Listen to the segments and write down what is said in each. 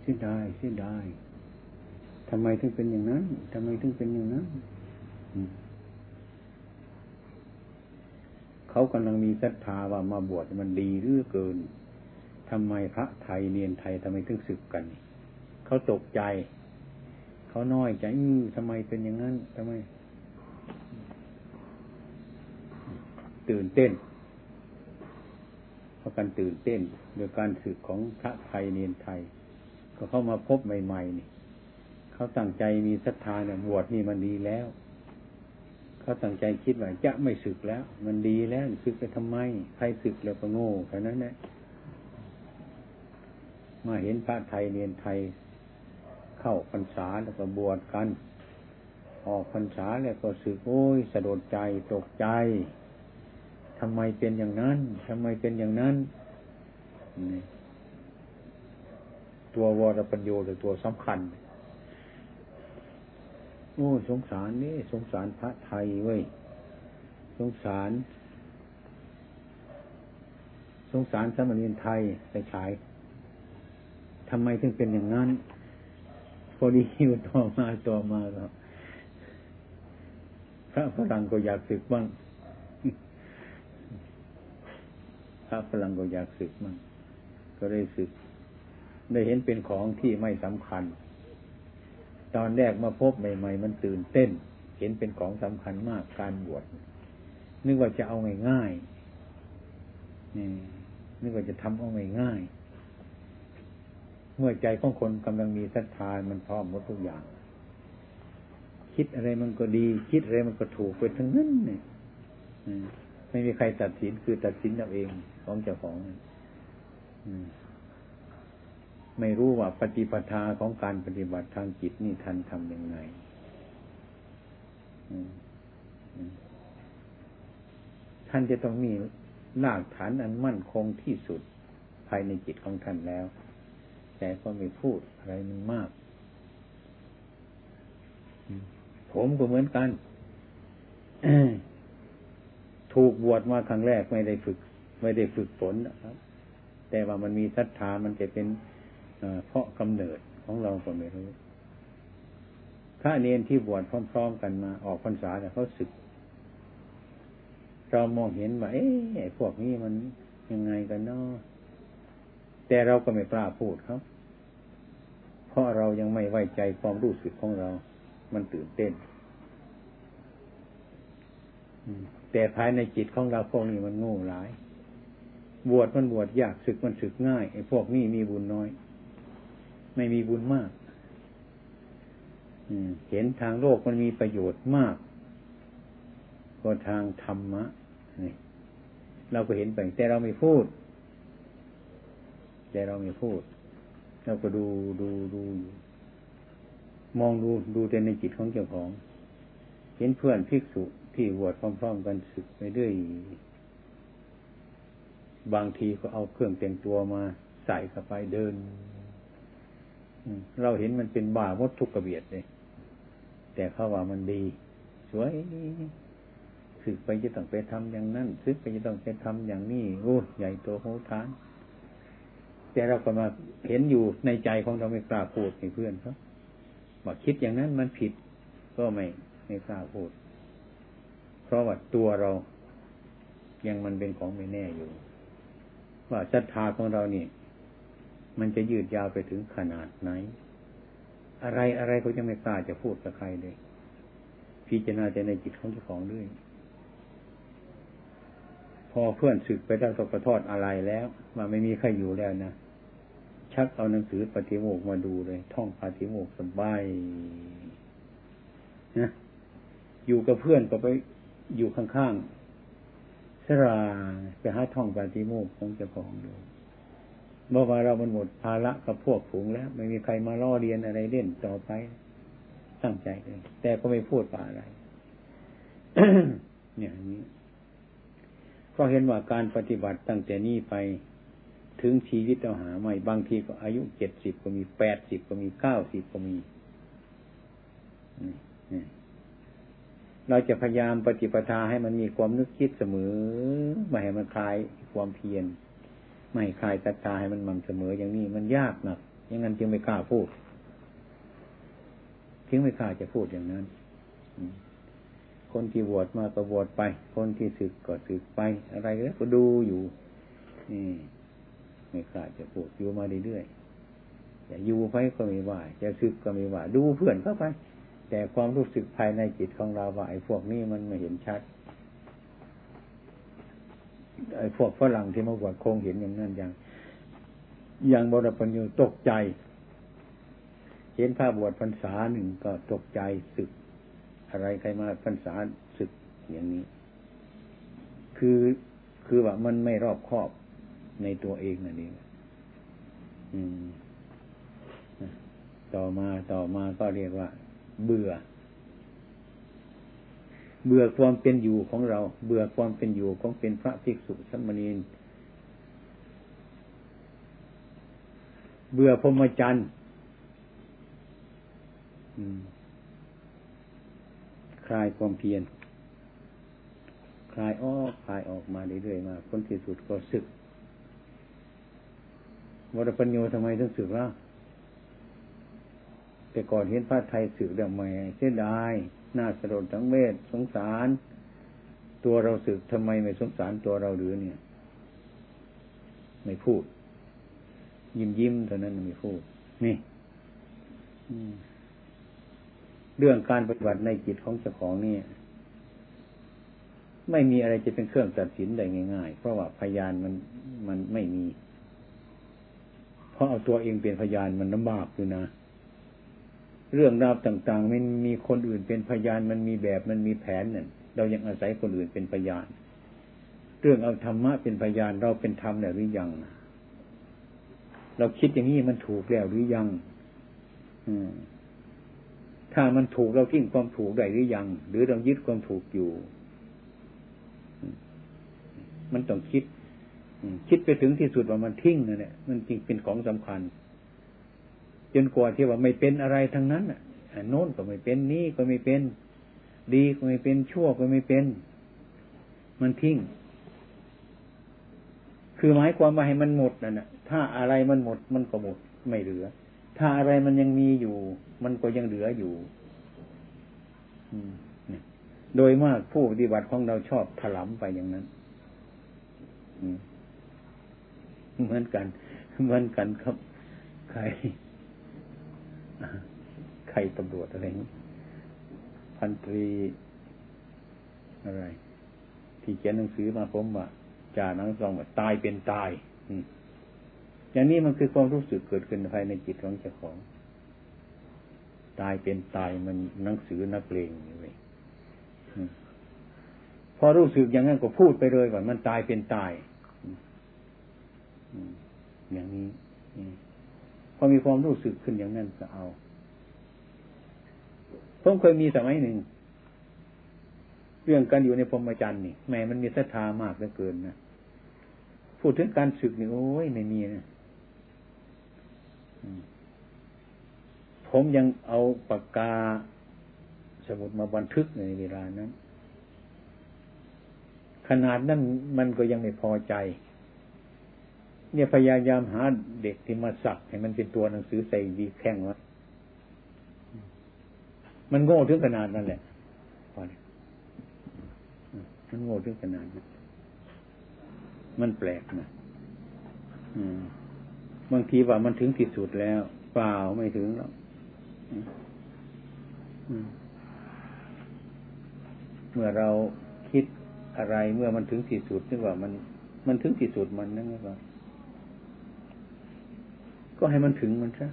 เสียดายเสียดายทำไมถึงเป็นอย่างนั้นทำไมถึงเป็นอย่างนั้นเขากำลังมีศรัทธาว่ามาบวชมันดีหรือเกินทำไมพระไทยเนียนไทยทำไมถึงสึกกัน เขาตกใจ เขาน้อยใจทำไมเป็นอย่างนั้นทำไม ตื่นเต้นาะการตื่นเต้นโดยการสึกของพระไทยเนียนไทย ก็เข้ามาพบใหม่ๆนี่เขาตั้งใจมีศรัทธาเนี่ยบวชนี่มันดีแล้ว เขาตั้งใจคิดว่าจะไม่สึกแล้ว มันดีแล้วสึกไปทำไม ใครสึกแล้วก็โง่แค่นั้นแหละมาเห็นพระไทยเรียนไทย เข้าพรรษาแล้วก็บวชกัน ออกพรรษาแล้วก็สึกโอ้ยสะดุดใจตกใจ ทำไมเป็นอย่างนั้นทำไมเป็นอย่างนั้น ตัววรปัญโยหรือตัวสำคัญ โอ้สงสารนี่สงสารพระไทยเว้ยสงสาร สงสารสมณีนไทยไปฉายทำไมถึงเป็นอย่างนั้น พอดีอยู่ต่อมาต่อมาแล้วพระฝรั่งก็อยากศึกบ้าง พระฝรั่งก็อยากศึกบ้างก็ได้ศึก ได้เห็นเป็นของที่ไม่สำคัญ ตอนแรกมาพบใหม่ๆ มันตื่นเต้น เห็นเป็นของสำคัญมากการบวชนึกว่าจะเอาง่ายๆนึกว่าจะทำเอาง่ายๆเมื่อใจของคนกำลังมีศรัทธามันพร้อมหมดทุกอย่าง คิดอะไรมันก็ดี คิดอะไรมันก็ถูกไปทั้งนั้นเนี่ย ไม่มีใครตัดสินคือตัดสินเอาเองของเจ้าของไม่รู้ว่าปฏิปทาของการปฏิบัติทางจิตนี่ท่านทำยังไงท่านจะต้องมีรากฐานอันมั่นคงที่สุดภายในจิตของท่านแล้ว แต่ก็ไม่พูดอะไรมันมาก ผมก็เหมือนกัน ถูกบวชมาครั้งแรกไม่ได้ฝึก ไม่ได้ฝึกฝนนะครับ แต่ว่ามันมีศรัทธามันจะเป็นเพราะกำเนิดของเราก็ไม่รู้พระเนนที่บวชพร้อม ๆ กันมาออกพรรษาแต่เขาศึก เรามองเห็นว่าเอ๊ะพวกนี้มันยังไงกันเนาะแต่เราก็ไม่กล้าพูดครับเพราะเรายังไม่ไว้ใจความรู้สึกของเรา มันตื่นเต้น แต่ภายในจิตของเราพวกนี้มันโง่หลาย บวชมันบวชยากศึกมันศึกง่ายไอ้พวกนี้มีบุญน้อย ไม่มีบุญมากเห็นทางโลกมันมีประโยชน์มากก็ทางธรรมะนี่เราก็เห็นไปแต่เราไม่พูด แต่เราไม่พูด เราก็ดูดูดูมองดูดูแต่ในจิตของเจ้าของ เห็นเพื่อนภิกษุ ที่บวชพร้อม ๆ กันสึกไปเรื่อยบางทีก็เอาเครื่องแต่งตัวมาใส่เข้าไปเดิน เราเห็นมันเป็นบ่าวดทุกกระเบียดเลย แต่เขาว่ามันดี สวยสึกไปจะต้องไปทำอย่างนั้นสึกไปจะต้องไปทำอย่างนี้โอ้ใหญ่โตโหฐาน แต่เราก็มาเห็นอยู่ในใจของเราไม่กล้าพูดให้เพื่อนเขาบอกคิดอย่างนั้นมันผิดก็ไม่ไม่กล้าพูด เพราะว่าตัวเรายังมันเป็นของไม่แน่อยู่ ว่าศรัทธาของเรานี่มันจะยืดยาวไปถึงขนาดไหน อะไรอะไรเขาจะไม่กล้าจะพูดกับใครเลย พิจารณาแต่ในจิตของเจ้าของด้วย พอเพื่อนสึกไปได้ตกกระทอดอะไรแล้วมาไม่มีใครอยู่แล้วนะชักเอาหนังสือปฏิโมกมาดูเลย ท่องปฏิโมกสบายนะอยู่กับเพื่อนก็ไป อยู่ข้างๆสราไปหาท่องปฏิโมกของเจ้าของดูเมื่อวาเรามันหมดภาระกับพวกฝูงแล้ว ไม่มีใครมาล่อเรียนอะไรเล่นต่อไปตั้งใจเลย แต่ก็ไม่พูดป่าอะไร เนี่ยนี้ ก็เห็นว่าการปฏิบัติตั้งแต่นี้ไปถึงชีวิตเราหาใหม่บางทีก็อายุเจ็ดสิบก็มีแปดสิบก็มีเก้าสิบก็มี เราจะพยายามปฏิปทาให้มันมีความนึกคิดเสมอไม่ให้มันคลายความเพียรไม่คลายตาตาให้มันมั่นเสมออย่างนี้มันยากนะอย่างนั้นจึงไม่กล้าพูดจึงไม่กล้าจะพูดอย่างนั้นคนที่บวชมาก็บวชไป คนที่ศึกก็ศึกไป อะไรก็ดูอยู่นี่ไม่กล้าจะพูดอยู่มาเรื่อยๆอย่าอยู่ไปก็ไม่ว่า จะศึกก็ไม่ว่า ดูเพื่อนเข้าไป แต่ความรู้สึกภายในจิตของเราว่าไอ้พวกนี้มันไม่เห็นชัด ไอ้พวกฝรั่งที่มาบวชคงเห็นอย่างนั้นอย่าง อย่างบรปัญญูตกใจ เห็นพระบวชพรรษาหนึ่งก็ตกใจศึก อะไรใครมาพรรษาศึกอย่างนี้ คือคือว่ามันไม่รอบคอบในตัวเองนั่นเองต่อมาต่อมาก็เรียกว่า เบื่อ เบื่อความเป็นอยู่ของเรา เบื่อความเป็นอยู่ของเป็นพระภิกษุสมณีนเบื่อพรหมจรรย์คลายความเพียร คลายออกคลายออกมาเรื่อยๆมาคนที่สุดก็สึกวรปัญโยทำไมถึงสึกล่ะ แต่ก่อนเห็นพระไทยสึกเรื่องใหม่เสียดายน่าสลดทั้งเวทสงสาร ตัวเราสึกทำไมไม่สงสารตัวเราหรือเนี่ย ไม่พูด ยิ้มยิ้มเท่านั้นไม่พูด นี่เรื่องการปฏิบัติในจิตของเจ้าของเนี่ยไม่มีอะไรจะเป็นเครื่องตัดสินได้ง่าย ๆ เพราะว่าพยานมันมันไม่มี เพราะเอาตัวเองเป็นพยานมันลำบากอยู่นะ เรื่องราวต่าง ๆ มันมีคนอื่นเป็นพยาน มันมีแบบมันมีแผนนั่นเรายังอาศัยคนอื่นเป็นพยาน เรื่องเอาธรรมะเป็นพยานเราเป็นธรรมแล้วหรือยัง เราคิดอย่างนี้มันถูกแล้วหรือยังถ้ามันถูกเราทิ้งความถูกได้หรือยัง หรือเรายึดความถูกอยู่ มันต้องคิด คิดไปถึงที่สุดว่ามันทิ้งนั่นแหละมันจริงเป็นของสำคัญ นกว่าที่ว่าไม่เป็นอะไรทั้งนั้นอะโน้นก็ไม่เป็นนี่ก็ไม่เป็น ดีก็ไม่เป็นชั่วก็ไม่เป็น มันทิ้ง คือหมายความว่าให้มันหมดนั่นแหะถ้าอะไรมันหมดมันก็หมดไม่เหลือ ถ้าอะไรมันยังมีอยู่ มันก็ยังเหลืออยู่โดยมากผู้ปฏิบัติของเราชอบถลำไปอย่างนั้นเหมือนกัน เหมือนกันครับ ใคร ใครตำรวจอะไรนี้พันตรีอะไร ที่เขียนหนังสือมาผมว่าจ่านังซองว่าตายเป็นตายอย่างนี้มันคือความรู้สึกเกิดขึ้นภายในจิตของเจ้าของ ตายเป็นตายมันหนังสือนักเลงนี่เว้ยพอรู้สึกอย่างนั้นก็พูดไปเลยว่ามันตายเป็นตายอย่างนี้ พอมีความรู้สึกขึ้นอย่างนั้นก็เอาผมเคยมีสมัยหนึ่ง เรื่องการอยู่ในพรหมจรรย์นี่แม่มันมีศรัทธามากเหลือเกินนะพูดถึงการศึกนี่โอ้ยไม่มีนะผมยังเอาปากกาสมุดมาบันทึกในเวลานั้นขนาดนั้นมันก็ยังไม่พอใจ เนี่ยพยายามหาเด็กที่มาสักให้มันเป็นตัวหนังสือใส่ดีแข้งวะมันโง่ถึงขนาดนั้นแหละพอมันโง่ถึงขนาดนั้นมันแปลกนะบางทีว่ามันถึงที่สุดแล้วเปล่าไม่ถึงแล้วเมื่อเราคิดอะไรเมื่อมันถึงที่สุดนึกว่ามัน มันถึงที่สุดมันนั่นก็ ก็ให้มันถึงมันซะ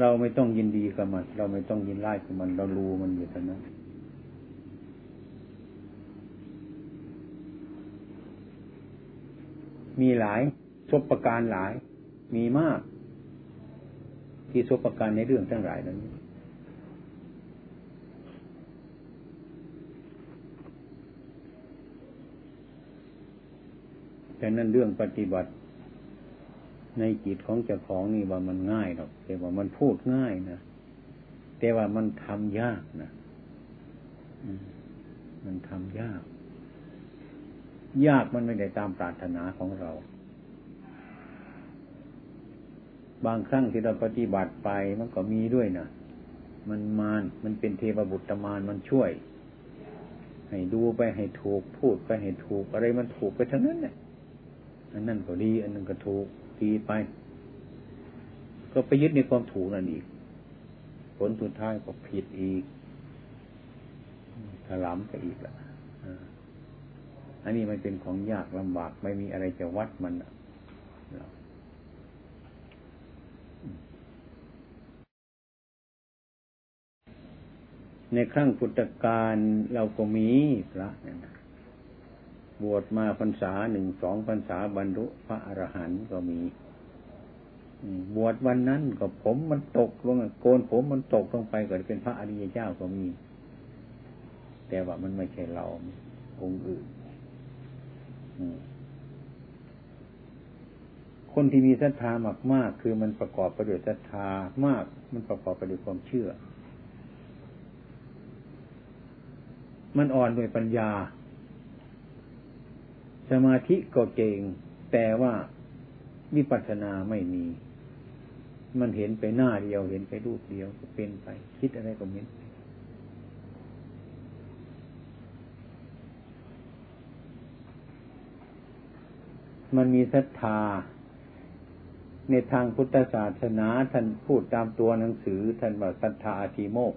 เราไม่ต้องยินดีกับมัน เราไม่ต้องยินไล่กับมัน เรารู้มันอยู่แต่นั้นมีหลายทบประการหลาย มีมาก ที่ทบประการในเรื่องทั้งหลายนั้น แต่นั้นเรื่องปฏิบัติ ในจิตของเจ้าของนี่ว่ามันง่ายหรอกแต่ว่ามันพูดง่ายนะแต่ว่ามันทำยากนะมันทำยาก ยากมันไม่ได้ตามปรารถนาของเรา บางครั้งที่เราปฏิบัติไปมันก็มีด้วยนะมันมานมันเป็นเทวบุตรมานมันช่วย ให้ดูไปให้ถูกพูดไปให้ถูกอะไรมันถูกไปทั้งนั้นเนี่ย อันนั้นก็ดี อันนั้นก็ถูกดีไป ก็ไปยึดในความถูกนั่นอีก ผลสุดท้ายก็ผิดอีกถลำไปอีกละอันนี้มันเป็นของยากลำบากไม่มีอะไรจะวัดมันในครั้งพุทธกาลเราก็มีพระนะ บวชมาพรรษาหนึ่งสองพรรษาบรรลุพระอรหันต์ก็มีบวชวันนั้นก็ผมมันตกลงโกนผมมันตกลงไปก็เป็นพระอริยเจ้าก็มี แต่ว่ามันไม่ใช่เราองค์อื่นคนที่มีศรัทธามากมากคือมันประกอบไปด้วยศรัทธามาก มันประกอบไปด้วยความเชื่อ มันอ่อนด้วยปัญญา สมาธิก็เก่ง แต่ว่าวิปัสสนาไม่มี มันเห็นไปหน้าเดียวเห็นไปรูปเดียวก็เป็นไป คิดอะไรก็เม็นมันมีศรัทธา ในทางพุทธศาสนาท่านพูดตามตัวหนังสือ ท่านว่าศรัทธาอาทิโมก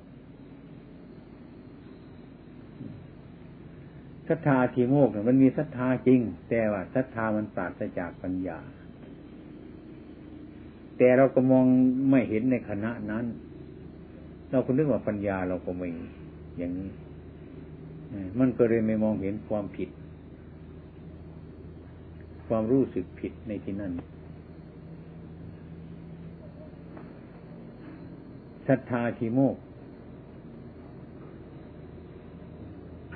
ศรัทธาทีโมกเนี่ยมันมีศรัทธาจริง แต่ว่าศรัทธามันปราศจากปัญญา แต่เราก็มองไม่เห็นในขณะนั้น เราก็นึกว่าปัญญาเราก็ไม่อย่างนี้มันก็เลยไม่มองเห็นความผิด ความรู้สึกผิดในที่นั่นศรัทธาทีโมก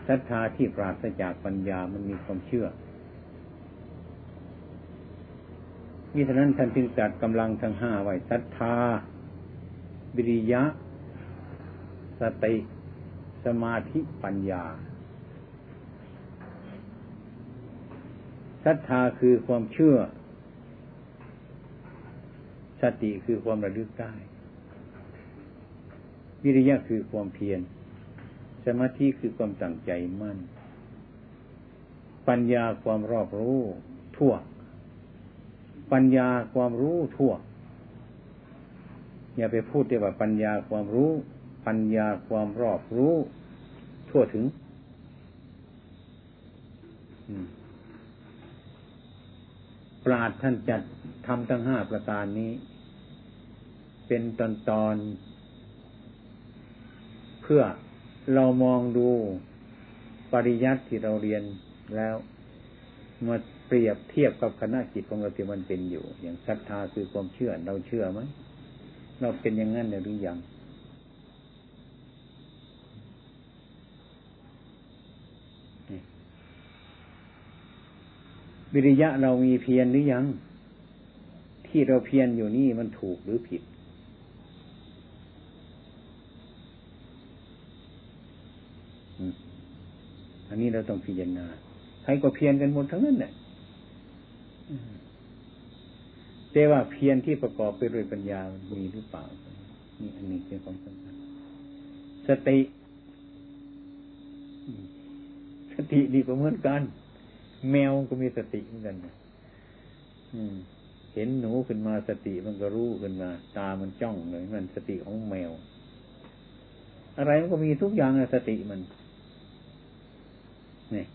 ศรัทธาที่ปราศจากปัญญามันมีความเชื่อนี่ฉะนั้นท่านจึงจัดกำลังทั้งห้าไว้ศรัทธาวิริยะ สติสมาธิปัญญาศรัทธาคือความเชื่อ สติคือความระลึกได้ วิริยะคือความเพียร สมาธิคือความตั้งใจมั่น ปัญญาความรอบรู้ทั่ว ปัญญาความรู้ทั่ว อย่าไปพูดได้ว่าปัญญาความรู้ ปัญญาความรอบรู้ ทั่วถึงปราดท่านจัดทำทั้งห้าประการนี้ เป็นตอนตอนเพื่อ เรามองดูปริยัติที่เราเรียนแล้วมาเปรียบเทียบกับคณะจิตของเราที่มันเป็นอยู่ อย่างศรัทธาคือความเชื่อ เราเชื่อไหมเราเป็นอย่างนั้นหรือยังวิริยะเรามีเพียรหรือยัง ที่เราเพียรอยู่นี่มันถูกหรือผิด นนี้เราต้องพิจารณาใครก็เพียรกันหมดทั้งนั้นเนี่ยแต่ว่าเพียรที่ประกอบไปด้วยปัญญามันมีหรือเปล่า นี่อันนี้เป็นของสำคัญสติสติดีกว่าเหมือนกัน แมวก็มีสติเหมือนกันเห็นหนูขึ้นมาสติมันก็รู้ขึ้นมา ตามันจ้องเลยมันสติของแมว อะไรมันก็มีทุกอย่างสติมัน นี่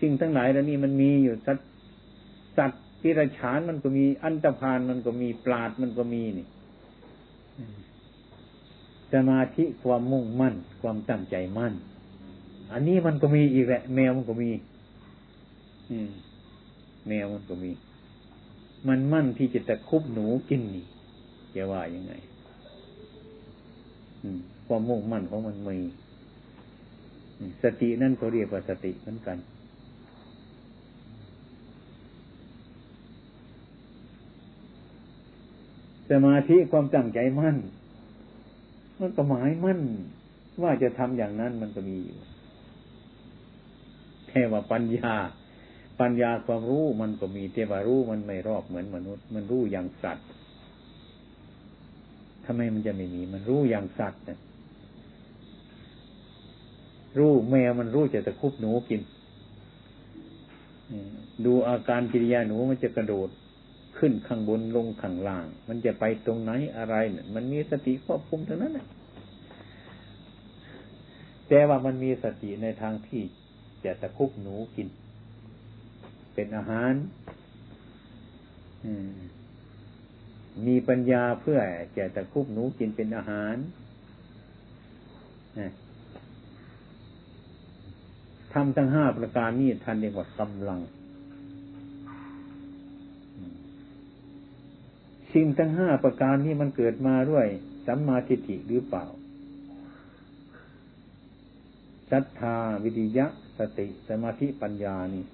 สิ่งทั้งหลายเหล่านี้มันมีอยู่สัตว์สัตว์ที่ระฉานมันก็มีอันตรพานมันก็มีปราดมันก็มีนี่สมาธิความมุ่งมั่น ความตั้งใจมั่น อันนี้มันก็มีอีกแหละ แมวมันก็มีแมวมันก็มี มันมั่นที่จะตะคุบหนูกินนี่จะว่ายังไงความมุ่งมั่นของมันมี สตินั่นเขาเรียกว่าสติเหมือนกัน สมาธิความตั้งใจมั่น มันก็หมายมั่น ว่าจะทำอย่างนั้นมันก็มีอยู่แต่ว่าปัญญา ปัญญาความรู้มันก็มีแต่ว่ารู้มันไม่รอบเหมือนมนุษย์ มันรู้อย่างสัตว์ทำไมมันจะไม่มี มันรู้อย่างสัตว์นะ รู้แมวมันรู้จะตะคุบหนูกินดูอาการกิริยาหนูมันจะกระโดดขึ้นข้างบนลงข้างล่าง มันจะไปตรงไหนอะไรเนี่ยมันมีสติควบคุมทั้งนั้นแหละแต่ว่ามันมีสติในทางที่จะตะคุบหนูกิน เป็นอาหารมีปัญญาเพื่อจะตะคุบหนูกินเป็นอาหาร ทำทั้งห้าประการนี้ท่านเรียกว่ากำลัง สิ่งทั้งห้าประการนี้มันเกิดมาด้วยสัมมาทิฏฐิหรือเปล่าศรัทธาวิริยะ สติ สมาธิปัญญานี่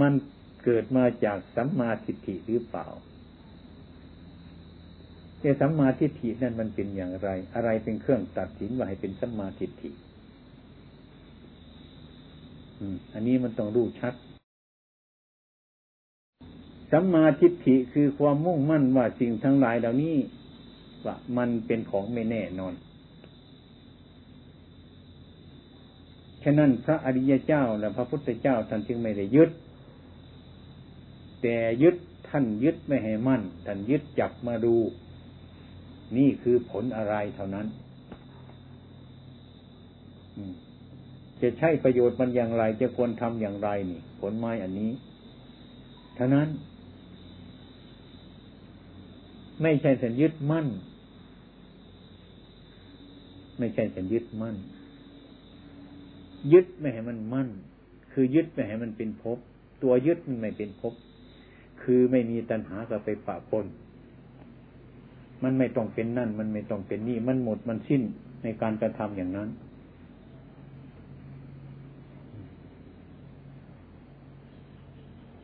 มันเกิดมาจากสัมมาทิฏฐิหรือเปล่า แต่สัมมาทิฏฐินั่นมันเป็นอย่างไร อะไรเป็นเครื่องตัดสินว่าให้เป็นสัมมาทิฏฐิอันนี้มันต้องรู้ชัดสัมมาทิฏฐิคือความมุ่งมั่นว่าสิ่งทั้งหลายเหล่านี้ว่ามันเป็นของไม่แน่นอน ฉะนั้นพระอริยเจ้าและพระพุทธเจ้าท่านจึงไม่ได้ยึด แต่ยึดท่านยึดไม่ให้มั่น ท่านยึดจับมาดู นี่คือผลอะไรเท่านั้นจะใช้ประโยชน์มันอย่างไร จะควรทำอย่างไรนี่ ผลไม้อันนี้เท่านั้น ไม่ใช่สัญยึดมั่น ไม่ใช่สัญยึดมั่น ยึดไม่ให้มันมั่น คือยึดไม่ให้มันเป็นภพตัวยึดมันไม่เป็นภพคือไม่มีตัณหากับไปปะปน มันไม่ต้องเป็นนั่น มันไม่ต้องเป็นนี่ มันหมดมันสิ้นในการกระทำอย่างนั้น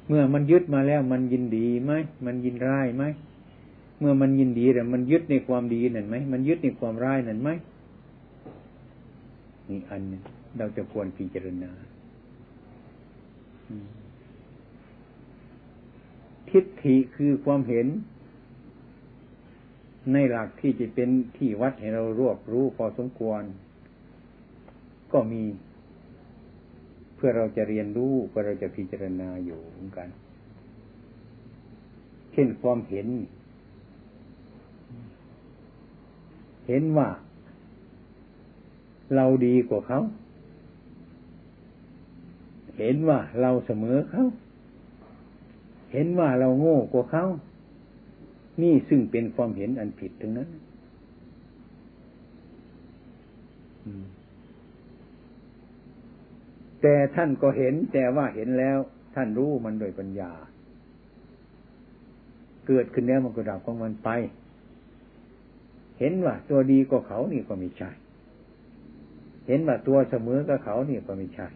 เมื่อมันยึดมาแล้วมันยินดีไหมมันยินร้ายไหมเมื่อมันยินดีแต่มันยึดในความดีนั่นไหมมันยึดในความร้ายนั่นไหมนี่อันนึงเราจะควรพิจารณาทิฏฐิคือความเห็น ในหลักที่จะเป็นที่วัดให้เรารวบรู้พอสมควร ก็มี เพื่อเราจะเรียนรู้เพื่อเราจะพิจารณาอยู่เหมือนกัน เช่นความเห็น เห็นว่า เราดีกว่าเขา เห็นว่าเราเสมอเขา เห็นว่าเราโง่กว่าเขา นี่ซึ่งเป็นความเห็นอันผิดทั้งนั้นแต่ท่านก็เห็น แต่ว่าเห็นแล้ว ท่านรู้มันโดยปัญญา เกิดขึ้นแล้วมันก็ดับของมันไป เห็นว่าตัวดีกว่าเขานี่ก็ไม่ใช่ เห็นว่าตัวเสมอกับเขานี่ก็ไม่ใช่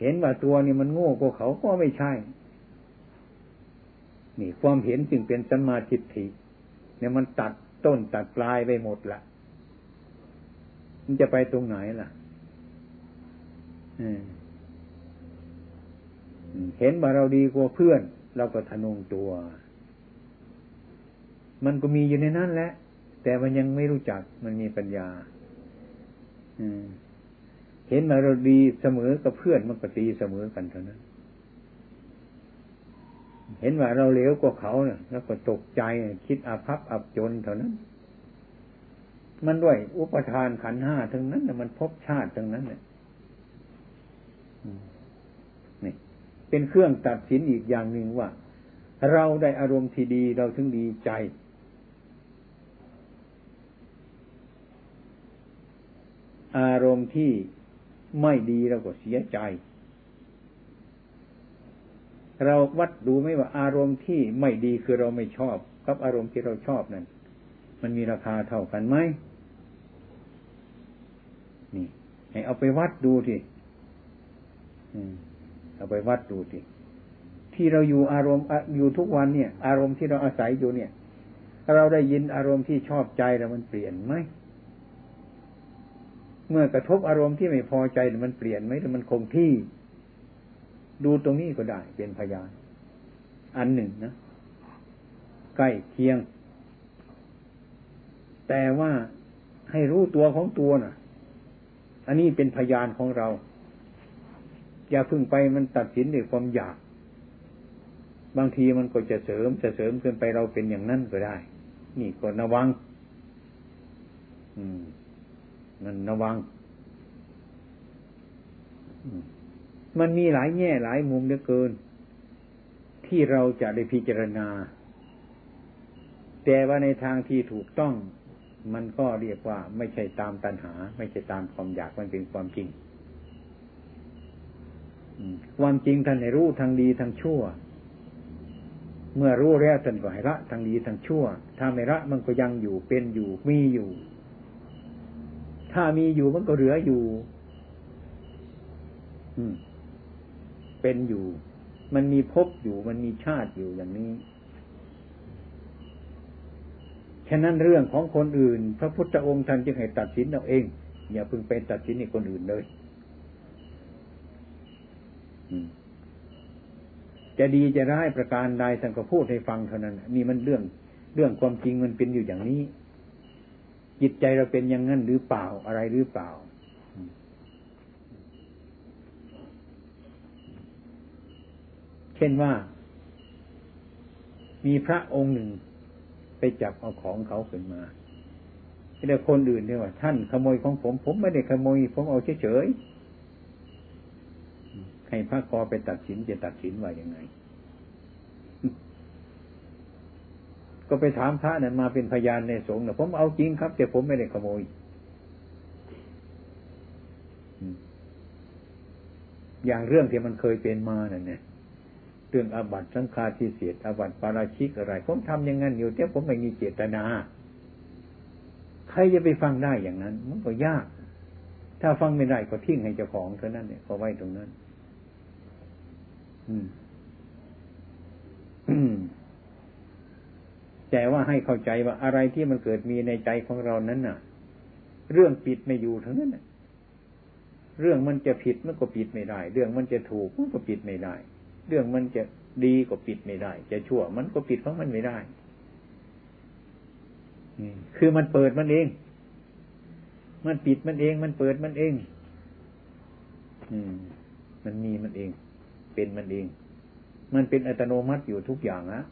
เห็นว่าตัวนี่มันโง่กว่าเขาก็ไม่ใช่ นี่ความเห็นจึงเป็นสัมมาทิฏฐิเนี่ยมันตัดต้นตัดปลายไปหมดละมันจะไปตรงไหนล่ะเห็นว่าเราดีกว่าเพื่อน เราก็ทะนงตัว มันก็มีอยู่ในนั้นแหละ แต่มันยังไม่รู้จักมันมีปัญญาเห็นมาเราดีเสมอกับเพื่อนมันก็ตีเสมอกันเท่านั้น เห็นว่าเราเลวกว่าเขาเนี่ยแล้วก็ตกใจคิดอาภัพอับจนเท่านั้น มันด้วยอุปทานขันห้าทั้งนั้นมันพบชาติทั้งนั้นเนี่ยนี่ เป็นเครื่องตัดสินอีกอย่างหนึ่งว่า เราได้อารมณ์ที่ดีเราถึงดีใจ อารมณ์ที่ไม่ดีเราก็เสียใจ เราวัดดูไหมว่าอารมณ์ที่ไม่ดีคือเราไม่ชอบ กับอารมณ์ที่เราชอบนั้นมันมีราคาเท่ากันไหมนี่ให้เอาไปวัดดูทีเอาไปวัดดูทีที่เราอยู่อารมณ์อยู่ทุกวันเนี่ย อารมณ์ที่เราอาศัยอยู่เนี่ย เราได้ยินอารมณ์ที่ชอบใจแล้วมันเปลี่ยนไหมเมื่อกระทบอารมณ์ที่ไม่พอใจมันเปลี่ยนไหมหรือมันคงที่ ดูตรงนี้ก็ได้เป็นพยาน อันหนึ่งนะ ใกล้เคียง แต่ว่าให้รู้ตัวของตัวนะ่ะ อันนี้เป็นพยานของเรา อย่าพึ่งไปมันตัดสินด้วยความอยาก บางทีมันก็จะเสริมจะเสริมขึ้นไปเราเป็นอย่างนั้นก็ได้ นี่ก็ระวัง อืม มันระวังมั มันมีหลายแง่หลายมุมเหลือเกิน ที่เราจะได้พิจารณา แต่ว่าในทางที่ถูกต้อง มันก็เรียกว่าไม่ใช่ตามตัณหา ไม่ใช่ตามความอยากมันเป็นความจริงความจริงท่านให้รู้ทางดีทางชั่ว เมื่อรู้แล้วท่านก็ให้ละทางดีทางชั่ว ถ้าไม่ละมันก็ยังอยู่เป็นอยู่มีอยู่ ถ้ามีอยู่มันก็เหลืออยู่ อืม เป็นอยู่ มันมีภพอยู่ มันมีชาติอยู่อย่างนี้ ฉะนั้นเรื่องของคนอื่น พระพุทธองค์ท่านจึงให้ตัดสินเอาเอง อย่าเพิ่งไปตัดสินในคนอื่นเลยจะดีจะร้ายประการใดท่านก็พูดให้ฟังเท่านั้นนี่มันเรื่องเรื่องความจริงมันเป็นอยู่อย่างนี้ จิตใจเราเป็นอย่างนั้นหรือเปล่าอะไรหรือเปล่า เช่นว่า มีพระองค์หนึ่งไปจับเอาของเขาขึ้นมาแต่คนอื่นเนี่ยว่า ท่านขโมยของผม ผมไม่ได้ขโมย ผมเอาเฉยๆให้พระกอไปตัดสินจะตัดสินว่ายังไง ก็ไปถามพระนั้นมาเป็นพยานในสงฆ์นะผมเอาจริงครับ แต่ผมไม่ได้ขโมยอย่างเรื่องที่มันเคยเป็นมานั่นเนี่ย รื่อง อาบัติสังฆาทิเศษอาบัติปาราชิกอะไร ผมทำอย่างนั้นอยู่แต่ผมไม่มีเจตนา ใครจะไปฟังได้อย่างนั้น มันก็ยาก ถ้าฟังไม่ได้ก็ทิ้งให้เจ้าของเท่านั้นเนี่ยก็ไว้ตรงนั้นแต่ว่าให้เข้าใจว่าอะไรที่มันเกิดมีในใจของเรานั้นน่ะ เรื่องปิดไม่อยู่ทั้งนั้นเรื่องมันจะผิดมันก็ปิดไม่ได้ เรื่องมันจะถูกมันก็ปิดไม่ได้ เรื่องมันจะดีก็ปิดไม่ได้ จะชั่วมันก็ปิดของมันไม่ได้คือมันเปิดมันเอง มันปิดมันเอง มันเปิดมันเอง อืม มันมีมันเอง เป็นมันเอง มันเป็นอัตโนมัติอยู่ทุกอย่างนะ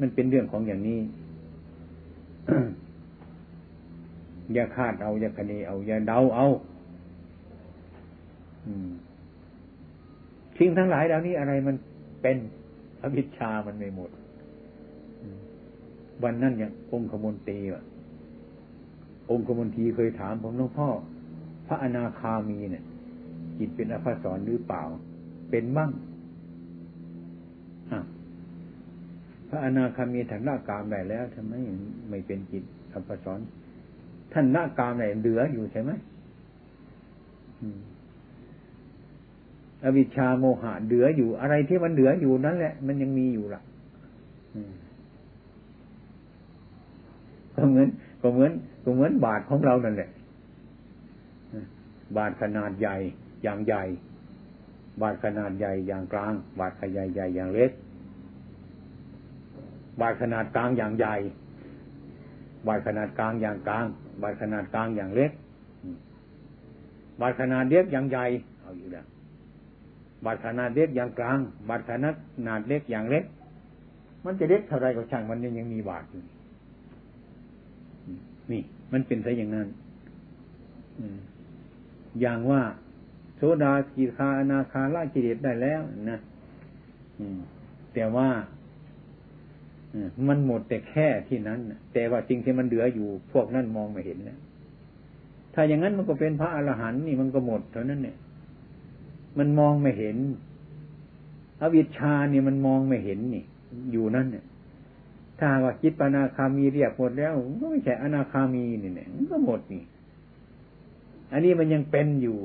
มันเป็นเรื่องของอย่างนี้ อย่าคาดเอา อย่าคณีเอา อย่าเดาเอา ทิ้งทั้งหลายเหล่านี้อะไรมันเป็นอวิชชามันไม่หมด วันนั้นอย่างองค์ขมนตีว่ะองค์ขมนตีเคยถามผมหลวงพ่อ พระอนาคามีเนี่ยจิตเป็นอภัสรหรือเปล่า เป็นบ้างพระอนาคามีท่านละกามได้แล้วทำไมไม่เป็นจิตอภัสรท่านละกามไหนเหลืออยู่ใช่ไหม อวิชชาโมหะเหลืออยู่อะไรที่มันเหลืออยู่นั่นแหละ มันยังมีอยู่ล่ะก็เหมือนก็เหมือนก็เหมือนบาทของเรานั่นแหละบาทขนาดใหญ่อย่างใหญ่ บาดขนาดใหญ่อย่างกลาง บาดขนาดใหญ่อย่างเล็ก บาดขนาดกลางอย่างใหญ่ บาดขนาดกลางอย่างกลาง บาดขนาดกลางอย่างเล็ก บาดขนาดเล็กอย่างใหญ่เอาอยู่แล้ว บาดขนาดเล็กอย่างกลาง บาดขนาดนาดเล็กอย่างเล็ก มันจะเล็กเท่าไรก็ช่างมันยังยังมีบาดอยู่นี่ มันเป็นซะอย่างนั้นอย่างว่าโสดากิคาอนาคาละกิเลสได้แล้วนะแต่ว่ามันหมดแต่แค่ที่นั้นแต่ว่าจริงที่มันเหลืออยู่พวกนั้นมองไม่เห็นนะถ้าอย่างนั้นมันก็เป็นพระอรหันต์นี่มันก็หมดเท่านั้นเนี่ย มันมองไม่เห็นอวิชชาเนี่ยมันมองไม่เห็นนี่ อยู่นั่นเนี่ยถ้าว่าจิตปนาคามีเรียกหมดแล้วก็ไม่ใช่อนาคามีนี่เนี่ยมันก็หมดนี่ อันนี้มันยังเป็นอยู่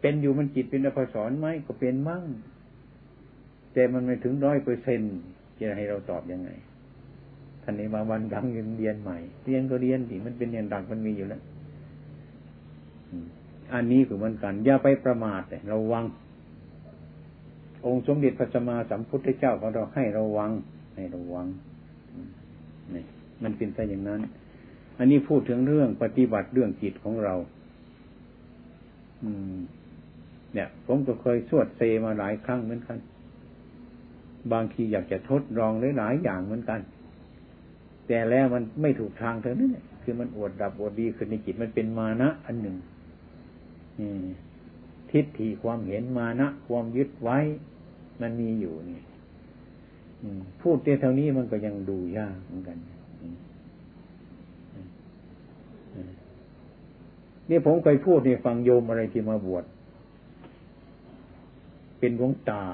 เป็นอยู่มันจิตเป็นอภสรไหมก็เป็นมั่ง แต่มันไม่ถึงร้อยเปอร์เซ็นจะให้เราตอบยังไงท่านนี้มาวันดังเรียนใหม่เรียนก็เรียนดิมันเป็นเรียนดังมันมีอยู่แล้ว อันนี้คือมันกัน อย่าไปประมาทเลยระวัง องค์สมเด็จพระสัมมาสัมพุทธเจ้าของเราให้ระวัง ให้ระวังนี่มันเป็นไปอย่างนั้น อันนี้พูดถึงเรื่องปฏิบัติเรื่องจิตของเรา อืม เนี่ย ผมก็เคยสวดเซมาหลายครั้งเหมือนกัน บางทีอยากจะทดลองหลายอย่างเหมือนกัน แต่แล้วมันไม่ถูกทางเท่านั้นคือมันอวดดับอวดดีขึ้นในจิตมันเป็นมานะอันหนึ่ง ทิฏฐิความเห็นมานะ ความยึดไว้ มันมีอยู่นี่พูดเท่านี้มันก็ยังดูยากเหมือนกันนี่ผมเคยพูดในฟังโยมอะไรที่มาบวช เป็นหลวงตา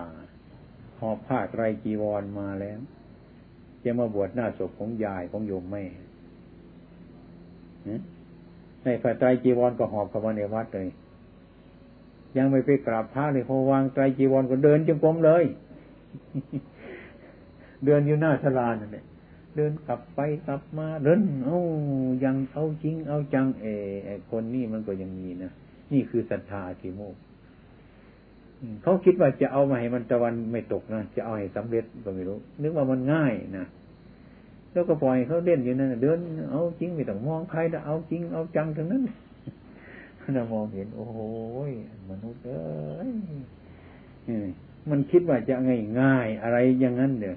หอบผ้าไตรจีวรมาแล้ว จะมาบวชหน้าศพของยายของโยมแม่ในผ้าไตรจีวรก็หอบเข้ามาในวัดเลย ยังไม่ไปกราบพระเลยพอวางไตรจีวรก็เดินจงกรมเลย เดินอยู่หน้าสลานั่นแหละเดินกลับไปกลับมาเดินเอายังเอาจริง เอาจังเอไอคนนี่มันก็ยังมีนะนี่คือศรัทธาทีโมกเขาคิดว่าจะเอามาให้มันตะวันไม่ตกนะจะเอาให้สำเร็จก็ไม่รู้ นึกว่ามันง่ายนะแล้วก็ปล่อยเขาเล่นอยู่นั่นเดินเอาจริงไม่ต้องมองใครนะเอาจริงเอาจังทั้งนั้น นมองเห็น โอ้โหมนุษย์เอ้ยมันคิดว่าจะง่ายง่ายอะไรอย่างนั้นเด้อ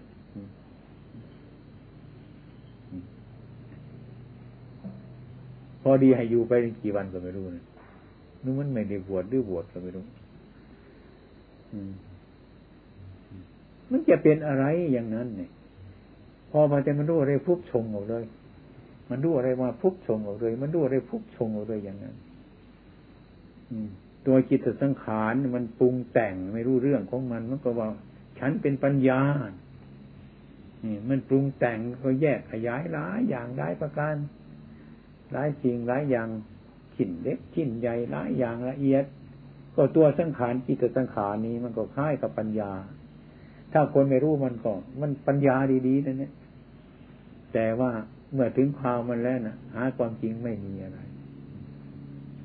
พอดีให้อยู่ไปกี่วันก็ไม่รู้นะนึกมันไม่ได้บวชหรือบวชก็ไม่รู้มันจะเป็นอะไรอย่างนั้นเนี่ย พอมาจะมันรู้อะไรพุบชงออกเลย มันรู้อะไรมาพุบชงออกเลย มันรู้อะไรพุบชงออกเลยอย่างนั้น ตัวจิตสังขารมันปรุงแต่งไม่รู้เรื่องของมันมันก็ว่า ฉันเป็นปัญญานี่มันปรุงแต่งก็แยกขยายหลายอย่างได้ประการหลายสิ่งหลายอย่างชิ้นเล็กชิ้นใหญ่หลายอย่างละเอียด ก็ตัวสังขารจิตสังขารนี้มันก็คล้ายกับปัญญา ถ้าคนไม่รู้มันก็มันปัญญาดีๆนั่นเนี่ยแต่ว่าเมื่อถึงความมันแล้วนะหาความจริงไม่มีอะไร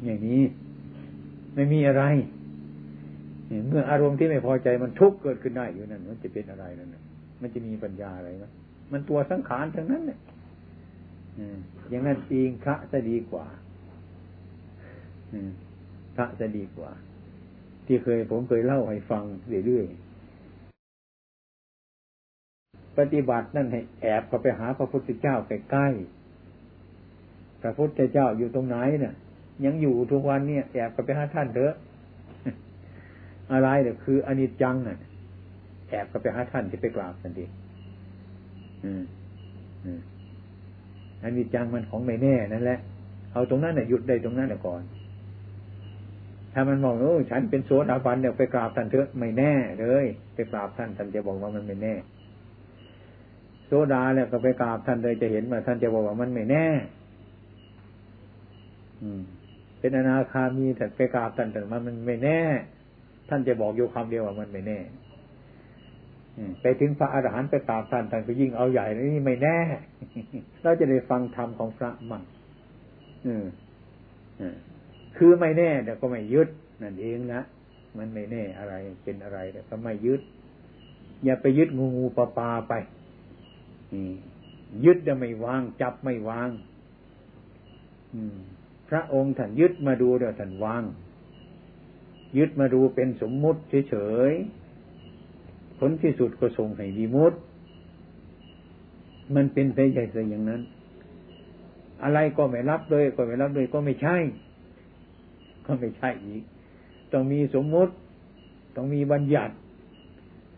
อย่างนี้ ไม่มีอะไรเมื่ออารมณ์ที่ไม่พอใจมันทุกข์เกิดขึ้นได้อยู่นั่นมันจะเป็นอะไรนั่นมันจะมีปัญญาอะไรไหมมันตัวสังขารทั้งนั้นเนี่ยอย่างนั้นเองพระจะดีกว่าพระจะดีกว่า ที่เคยผมเคยเล่าให้ฟังเรื่อยๆปฏิบัตินั่นให้แอบเข้าไปหาพระพุทธเจ้าใกล้ๆพระพุทธเจ้าอยู่ตรงไหนเนี่ย ยังอยู่ทุกวันเนี่ยแอบเข้าไปหาท่านเถอะ อะไรเนี่ยคืออนิจจังน่ะแอบเข้าไปหาท่านที่ไปกราบทันทีอืมอืมอันนี้จังมันของไม่แน่นั่นแหละ เอาตรงนั้นเนี่ยหยุดได้ตรงนั้นก่อน ถ้ามันมองโอ้ฉันเป็นโสดาบันเนี่ยไปกราบท่านเถอะไม่แน่เลย ไปกราบท่านท่านจะบอกว่ามันไม่แน่โสดาเนี่ยก็ไปกราบท่านเลยจะเห็นว่าท่านจะบอกว่ามันไม่แน่ อืม เป็นอนาคามีแต่ไปกราบท่านแต่มันไม่แน่ ท่านจะบอกอยู่คำเดียวว่ามันไม่แน่ไปถึงพระอรหันต์ไปกราบท่านท่านก็ยิ่งเอาใหญ่นี่ไม่แน่ เราจะได้ฟังธรรมของพระมั่งคือไม่แน่แต่ก็ไม่ยึดนั่นเองนะมันไม่แน่อะไรเป็นอะไรแต่ก็ไม่ยึด อย่าไปยึดงูงูปลาปลาไปยึดจะไม่วาง จับไม่วาง พระองค์ท่านยึดมาดูเดี๋ยวท่านวางยึดมาดูเป็นสมมุติเฉยๆผลที่สุดก็ส่งให้ดีมุดมันเป็นไปใหญ่ซะอย่างนั้น อะไรก็ไม่รับเลยก็ไม่รับเลยก็ไม่ใช่ ก็ไม่ใช่อีก ต้องมีสมมุติ ต้องมีบัญญัติ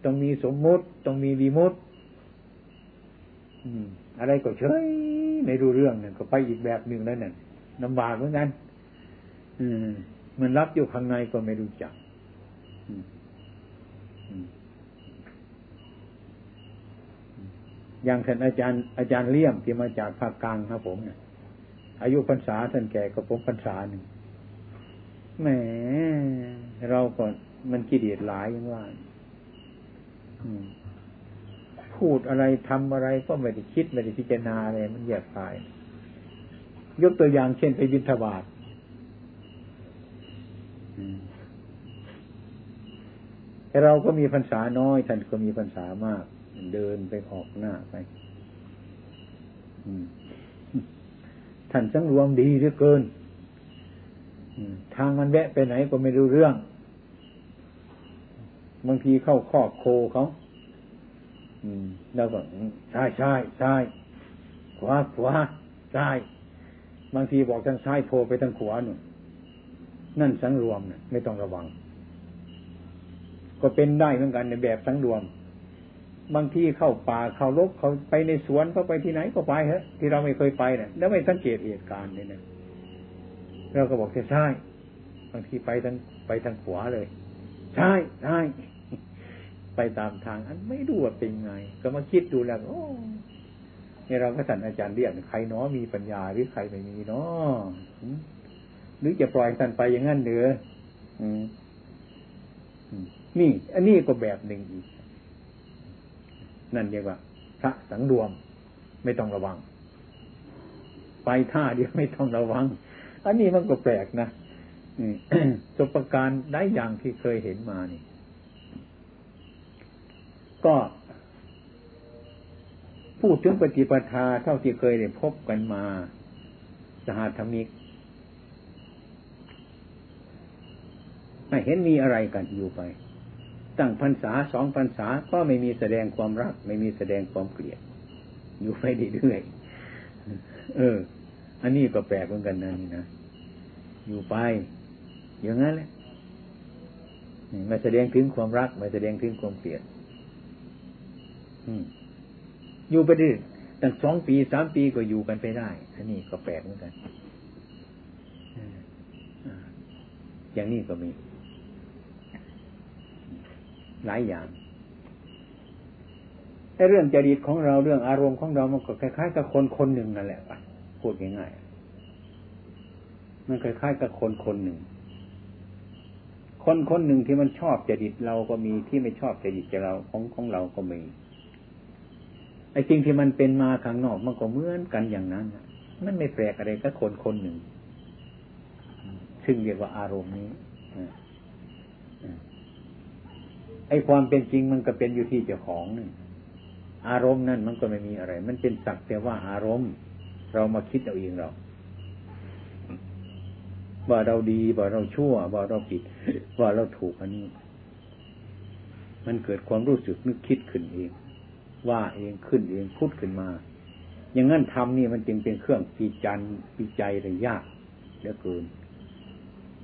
ต้องมีสมมุติ ต้องมีดีมุดอะไรก็เฉยไม่รู้เรื่องเนี่ยก็ไปอีกแบบหนึ่งแล้วเนี่ย ลำบากเหมือนกัน อืม มันรับอยู่ข้างในก็ไม่รู้จักอย่างท่านอาจารย์อาจารย์เลี่ยมที่มาจากภาคกลางครับผมเนี่ยอายุพรรษาท่านแก่กับผมพรรษาหนึ่งแหมเราก็มันกิเลสหลายอย่างว่าพูดอะไรทำอะไรก็ไม่ได้คิดไม่ได้พิจารณาอะไรมันแยกตาย ยกตัวอย่างเช่นไปบิณฑบาตแต่เราก็มีพรรษาน้อย ท่านก็มีพรรษามาก เดินไปออกหน้าไปท่านสังรวมดีเหลือเกินทางมันแวะไปไหนก็ไม่รู้เรื่อง บางทีเข้าคอกโคเขาแล้วก็ใช่ใช่ใช่ขวาขวาซ้าย บางทีบอกทางซ้ายโผล่ไปทางขวาหนุนนั่นสังรวมเนี่ยไม่ต้องระวัง ก็เป็นได้เหมือนกันในแบบสังรวม บางทีเข้าป่าเข้าลกเขาไปในสวนเขาไปที่ไหนก็ไปฮะ ที่เราไม่เคยไปเนี่ยแล้วไม่สังเกตเหตุการณ์เลยนะเราก็บอกใช่บางทีไปทางไปทางขวาเลย ใช่ใช่ไปตามทางอันไม่รู้ว่าเป็นไง ก็มาคิดดูแล้วโอ้ นี่เราก็สั่นอาจารย์เรียกใครเนาะมีปัญญาหรือใครไม่มีเนาะหรือจะปล่อยท่นไปอย่างนั้นเหรือนี่ อันนี้ก็แบบหนึ่งอีก นั่นเรียกว่า พระสังรวม ไม่ต้องระวัง ไปท่าเดียวไม่ต้องระวัง อันนี้มันก็แปลกนะจบประการได้อย่างที่เคยเห็นมานี่ ก็ พูดถึงปฏิปทาเท่าที่เคยได้พบกันมา สหธรรมิกไม่เห็นมีอะไรกันอยู่ไป ตั้งพรรษาสองพรรษาก็ไม่มีแสดงความรัก ไม่มีแสดงความเกลียด อยู่ไปเรื่อยๆเออ อันนี้ก็แปลกเหมือนกันนะนี่นะอยู่ไป อย่างนั้นแหละไม่แสดงถึงความรัก ไม่แสดงถึงความเกลียด อ อยู่ไปดิตั้งสองปีสามปีก็อยู่กันไปได้อันนี้ก็แปลกเหมือนกันอย่างนี้ก็มี หลายอย่างแต่เรื่องจริตของเราเรื่องอารมณ์ของเรามันก็คล้ายๆกับคนคนหนึ่งนั่นแหละะพูดง่ายๆมันคล้ายๆกับคนคนหนึ่ง คนคนหนึ่งที่มันชอบจริตเราก็มีที่ไม่ชอบจริตเราของของเราก็มี ไอ้จริงที่มันเป็นมาข้างนอกมันก็เหมือนกันอย่างนั้นมันไม่แปลกอะไรกับคนคนหนึ่ง ซึ่งเรียกว่าอารมณ์นี้ไอ้ความเป็นจริงมันก็เป็นอยู่ที่เจ้าของนี่อารมณ์นั่นมันก็ไม่มีอะไร มันเป็นสักแต่ว่าอารมณ์ เรามาคิดเอาเองเราว่าเราดีว่าเราชั่วว่าเราผิด ว่าเราถูกอันนี้ มันเกิดความรู้สึกนึกคิดขึ้นเอง ว่าเองขึ้นเองพูดขึ้นมา อย่างนั้นทำนี่มันจึงเป็นเครื่องปีจันปีใจเลยยากเหลือเกิน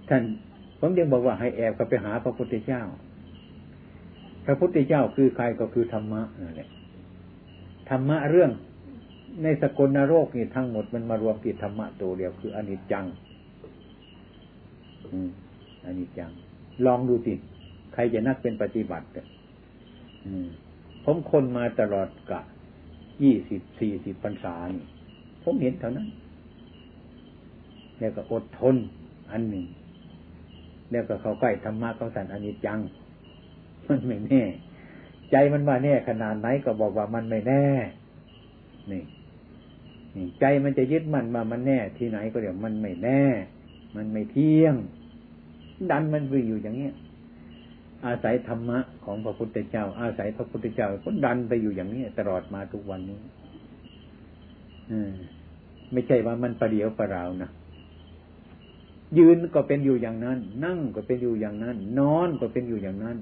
ท่านผมยังบอกว่าให้แอบกับไปหาพระพุทธเจ้า พระพุทธเจ้าคือใครก็คือธรรมะนั่นแหละธรรมะเรื่องในสกลนรกนี่ทั้งหมดมันมารวมที่ธรรมะตัวเดียวคืออนิจจังอืมอนิจจัง ลองดูสิใครจะนักเป็นปฏิบัติอืม ผมคนมาตลอดกะยี่สิบสี่สิบพรรษานี่ ผมเห็นเท่านั้น แล้วก็อดทนอันหนึ่ง แล้วก็เขาใกล้ธรรมะเขาสันอนิจจัง มันไม่แน่ ใจมันว่าแน่ขนาดไหนก็บอกว่ามันไม่แน่ นี่นี่ใจมันจะยึดมันมามันแน่ที่ไหนก็เดี๋ยวมันไม่แน่ มันไม่เที่ยง ดันมันไปอยู่อย่างเนี้ย อาศัยธรรมะของพระพุทธเจ้า อาศัยพระพุทธเจ้าก็ดันไปอยู่อย่างนี้ตลอดมาทุกวันนี้อไม่ใช่ว่ามันประเดียวประราวนะยืนก็เป็นอยู่อย่างนั้น นั่งก็เป็นอยู่อย่างนั้น นอนก็เป็นอยู่อย่างนั้น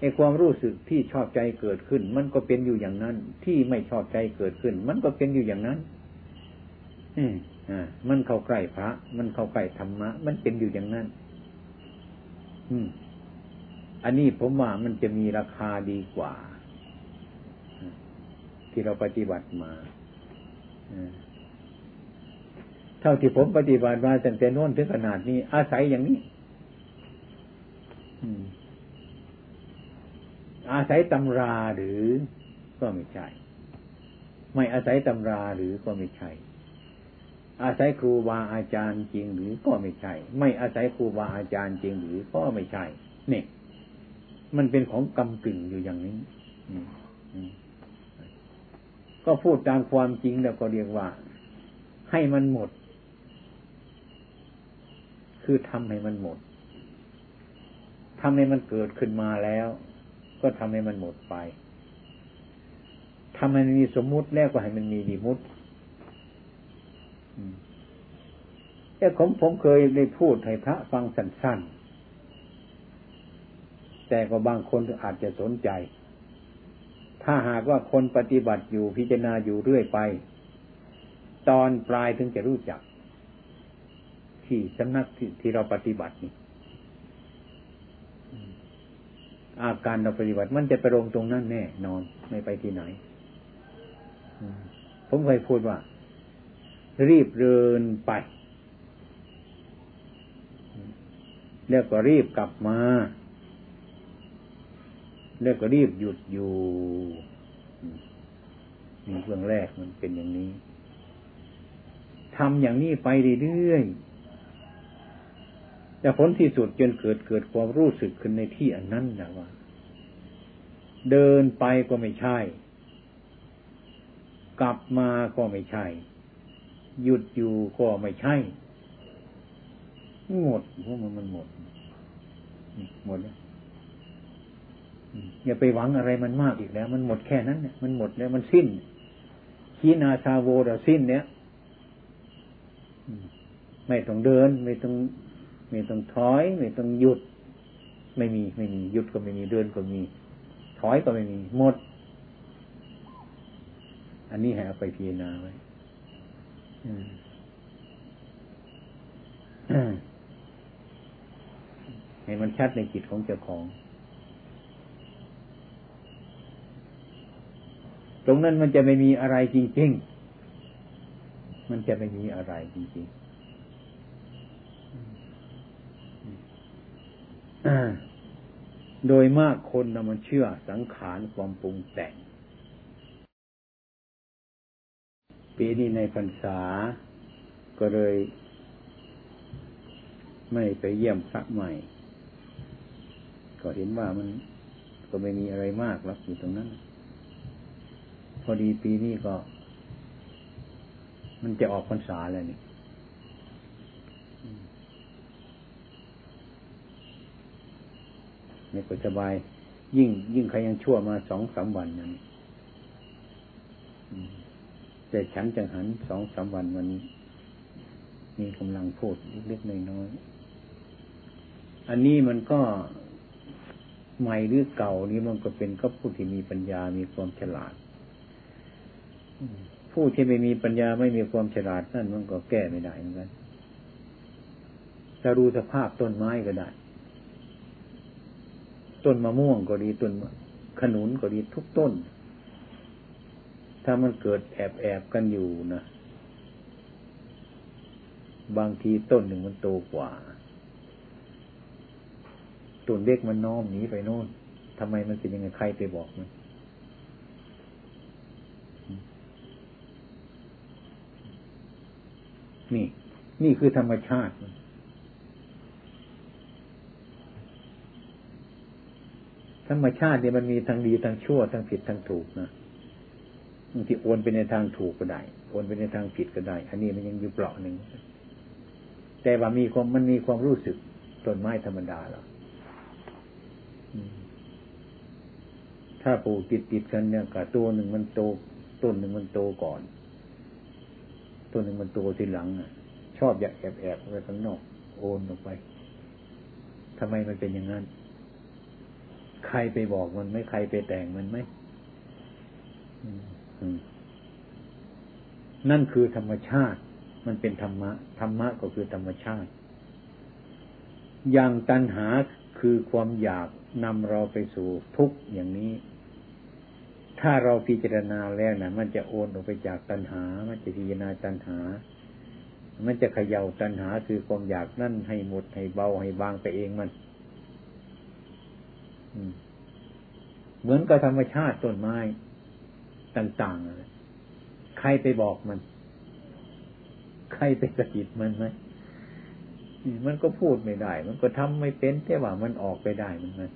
ไอ้ความรู้สึกที่ชอบใจเกิดขึ้น มันก็เป็นอยู่อย่างนั้น ที่ไม่ชอบใจเกิดขึ้น มันก็เป็นอยู่อย่างนั้น อืมอ่ามันเข้าใกล้พระ มันเข้าใกล้ธรรมะ มันเป็นอยู่อย่างนั้น อืม อันนี้ผมว่ามันจะมีราคาดีกว่า ที่เราปฏิบัติมาเท่าที่ผมปฏิบัติมาตั้งแต่น้นถึงขนาดนี้ อาศัยอย่างนี้อืมอาศัยตำราหรือก็ไม่ใช่ ไม่อาศัยตำราหรือก็ไม่ใช่ อาศัยครูบาอาจารย์จริงหรือก็ไม่ใช่ ไม่อาศัยครูบาอาจารย์จริงหรือก็ไม่ใช่เนี่ย มันเป็นของกำกึ่งอยู่อย่างนี้ก็พูดตามความจริงแล้วก็เรียกว่า ให้มันหมด คือทำให้มันหมดทำให้มันเกิดขึ้นมาแล้ว ก็ทำให้มันหมดไปทำให้มันมีสมมุติแล้วก็ให้มันมีดีมุติแต่ผมผมเคยได้พูดให้พระฟังสั้นๆ แต่ก็บางคนอาจจะสนใจ ถ้าหากว่าคนปฏิบัติอยู่พิจารณาอยู่เรื่อยไป ตอนปลายถึงจะรู้จัก ที่สำนักที่ที่เราปฏิบัตินี่อาการเราปฏิบัติมันจะไปลงตรงนั้นแน่นอนไม่ไปที่ไหน ผมเคยพูดว่า รีบเดินไป แล้วก็รีบกลับมา แล้วก็รีบหยุดอยู่นี่เบื้องแรกมันเป็นอย่างนี้ทำอย่างนี้ไปเรื่อยๆแต่ผลที่สุดจนเกิดเกิดความรู้สึกขึ้นในที่อันนั้นนะว่า เดินไปก็ไม่ใช่ กลับมาก็ไม่ใช่ หยุดอยู่ก็ไม่ใช่ หมดเพราะมันมันหมด หมดแล้ว อย่าไปหวังอะไรมันมากอีกแล้ว มันหมดแค่นั้นเนี่ยมันหมดแล้วมันสิ้นขีนาชาโวเดสิ้นเนี้ยไม่ต้องเดิน ไม่ต้องไม่ต้องถอย ไม่ต้องหยุด ไม่มีไม่มีหยุดก็ไม่มีเดินก็มี ถอยก็ไม่มีหมด อันนี้ให้เอาไปพิจารณาไว้ให้มันชัดในจิตของเจ้าของ ตรงนั้นมันจะไม่มีอะไรจริงๆ มันจะไม่มีอะไรจริงๆ โดยมากคนนะมันเชื่อสังขารความปรุงแต่ง ปีนี้ในพรรษา ก็เลย ไม่ไปเยี่ยมพระใหม่ ก็เห็นว่ามันก็ไม่มีอะไรมากหรอกอยู่ตรงนั้น พอดีปีนี้ก็ มันจะออกพรรษาแล้วนี่ไม่ก็สบาย ยิ่ง ยิ่งใครยังชั่วมาสองสามวันนั้นแต่ฉันจังหันสองสามวันวันนี้ มีกำลังพูดเล็กๆน้อยๆอันนี้มันก็ใหม่หรือเก่านี้มันก็เป็นก็ผู้ที่มีปัญญามีความฉลาด ผู้ที่ไม่มีปัญญาไม่มีความฉลาดนั่นมันก็แก้ไม่ได้เหมือนกันจะรู้สภาพต้นไม้ก็ได้ ต้นมะม่วงก็ดีต้นขนุนก็ดีทุกต้น ถ้ามันเกิดแอบแอบกันอยู่นะบางทีต้นหนึ่งมันโตกว่าตุนเล็กมันน้อมหนีไปโน่นทำไมมันเป็นยังไงใครไปบอกมัน นี่ นี่คือธรรมชาติ ธรรมชาติเนี่ยมันมีทั้งดีทั้งชั่วทั้งผิดทั้งถูกนะบางทีโอนไปในทางถูกก็ได้โอนไปในทางผิดก็ได้ อันนี้มันยังอยู่เปล่าหนึ่งแต่ว่ามีความมันมีความรู้สึกต้นไม้ธรรมดาหรอถ้าปลูกติดติดกันเนี่ยกับตัวหนึ่งมันโตต้นหนึ่งมันโตก่อน ต้นหนึ่งมันโตทีหลังชอบอยากแอบแอบไปข้างนอก โอนออกไปทำไมมันเป็นอย่างนั้น ใครไปบอกมันไหมใครไปแต่งมันไหมนั่นคือธรรมชาติ มันเป็นธรรมะ ธรรมะก็คือธรรมชาติ อย่างตัณหาคือความอยากนำเราไปสู่ทุกข์อย่างนี้ ถ้าเราพิจารณาแล้วนะมันจะโอนออกไปจากตัณหา มันจะพิจารณาตัณหา มันจะเขย่าตัณหาคือความอยากนั่นให้หมดให้เบาให้บางไปเองมันเหมือนกับธรรมชาติต้นไม้ต่างๆ ใครไปบอกมัน ใครไปสะกิดมันไหมมันก็พูดไม่ได้ มันก็ทำไม่เป็นแต่ว่ามันออกไปได้มันมัน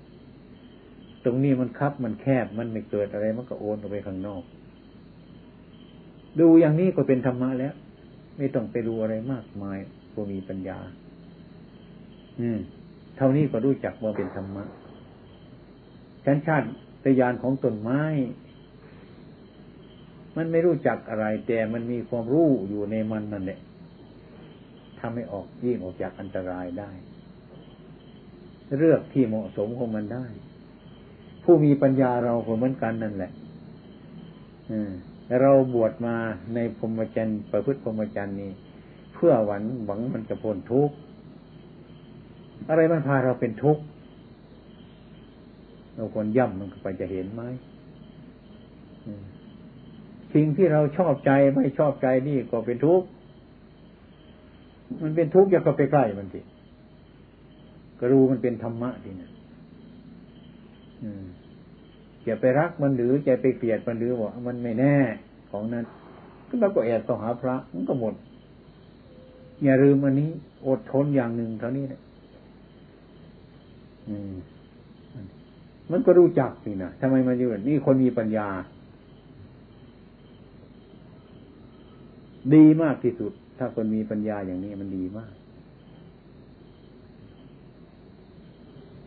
ตรงนี้มันคับมันแคบมันไม่เกิดอะไร มันก็โอนออกไปข้างนอก ดูอย่างนี้ก็เป็นธรรมะแล้ว ไม่ต้องไปดูอะไรมากมายผู้มีปัญญา อืม เท่านี้ก็รู้จักว่าเป็นธรรมะชั้นชาติตยานของต้นไม้ มันไม่รู้จักอะไร แต่มันมีความรู้อยู่ในมันนั่นแหละทำให้ออกยิ่งออกจากอันตรายได้ เลือกที่เหมาะสมของมันได้ ผู้มีปัญญาเราเหมือนกันนั่นแหละเราบวชมาในพรหมจรรย์ประพฤติพรหมจรรย์นี้เพื่อหวังหวังมันจะพ้นทุกข์อะไรมันพาเราเป็นทุกข์เราควรย่ำมันไปจะเห็นไหมสิ่งที่เราชอบใจไม่ชอบใจนี่ก็เป็นทุกข์มันเป็นทุกข์อย่าก็ไปใกล้มันสิก็รู้มันเป็นธรรมะทีนะ อย่าไปรักมันหรือจะไปเกลียดมันหรือว่ามันไม่แน่ของนั้นก็เราก็แอบต้อหาพระมันก็หมด อย่าลืมอันนี้ อดทนอย่างหนึ่งเท่านี้นะมันก็รู้จักสินะทำไมมาอยู่นี่คนมีปัญญา ดีมากที่สุด ถ้าคนมีปัญญาอย่างนี้มันดีมาก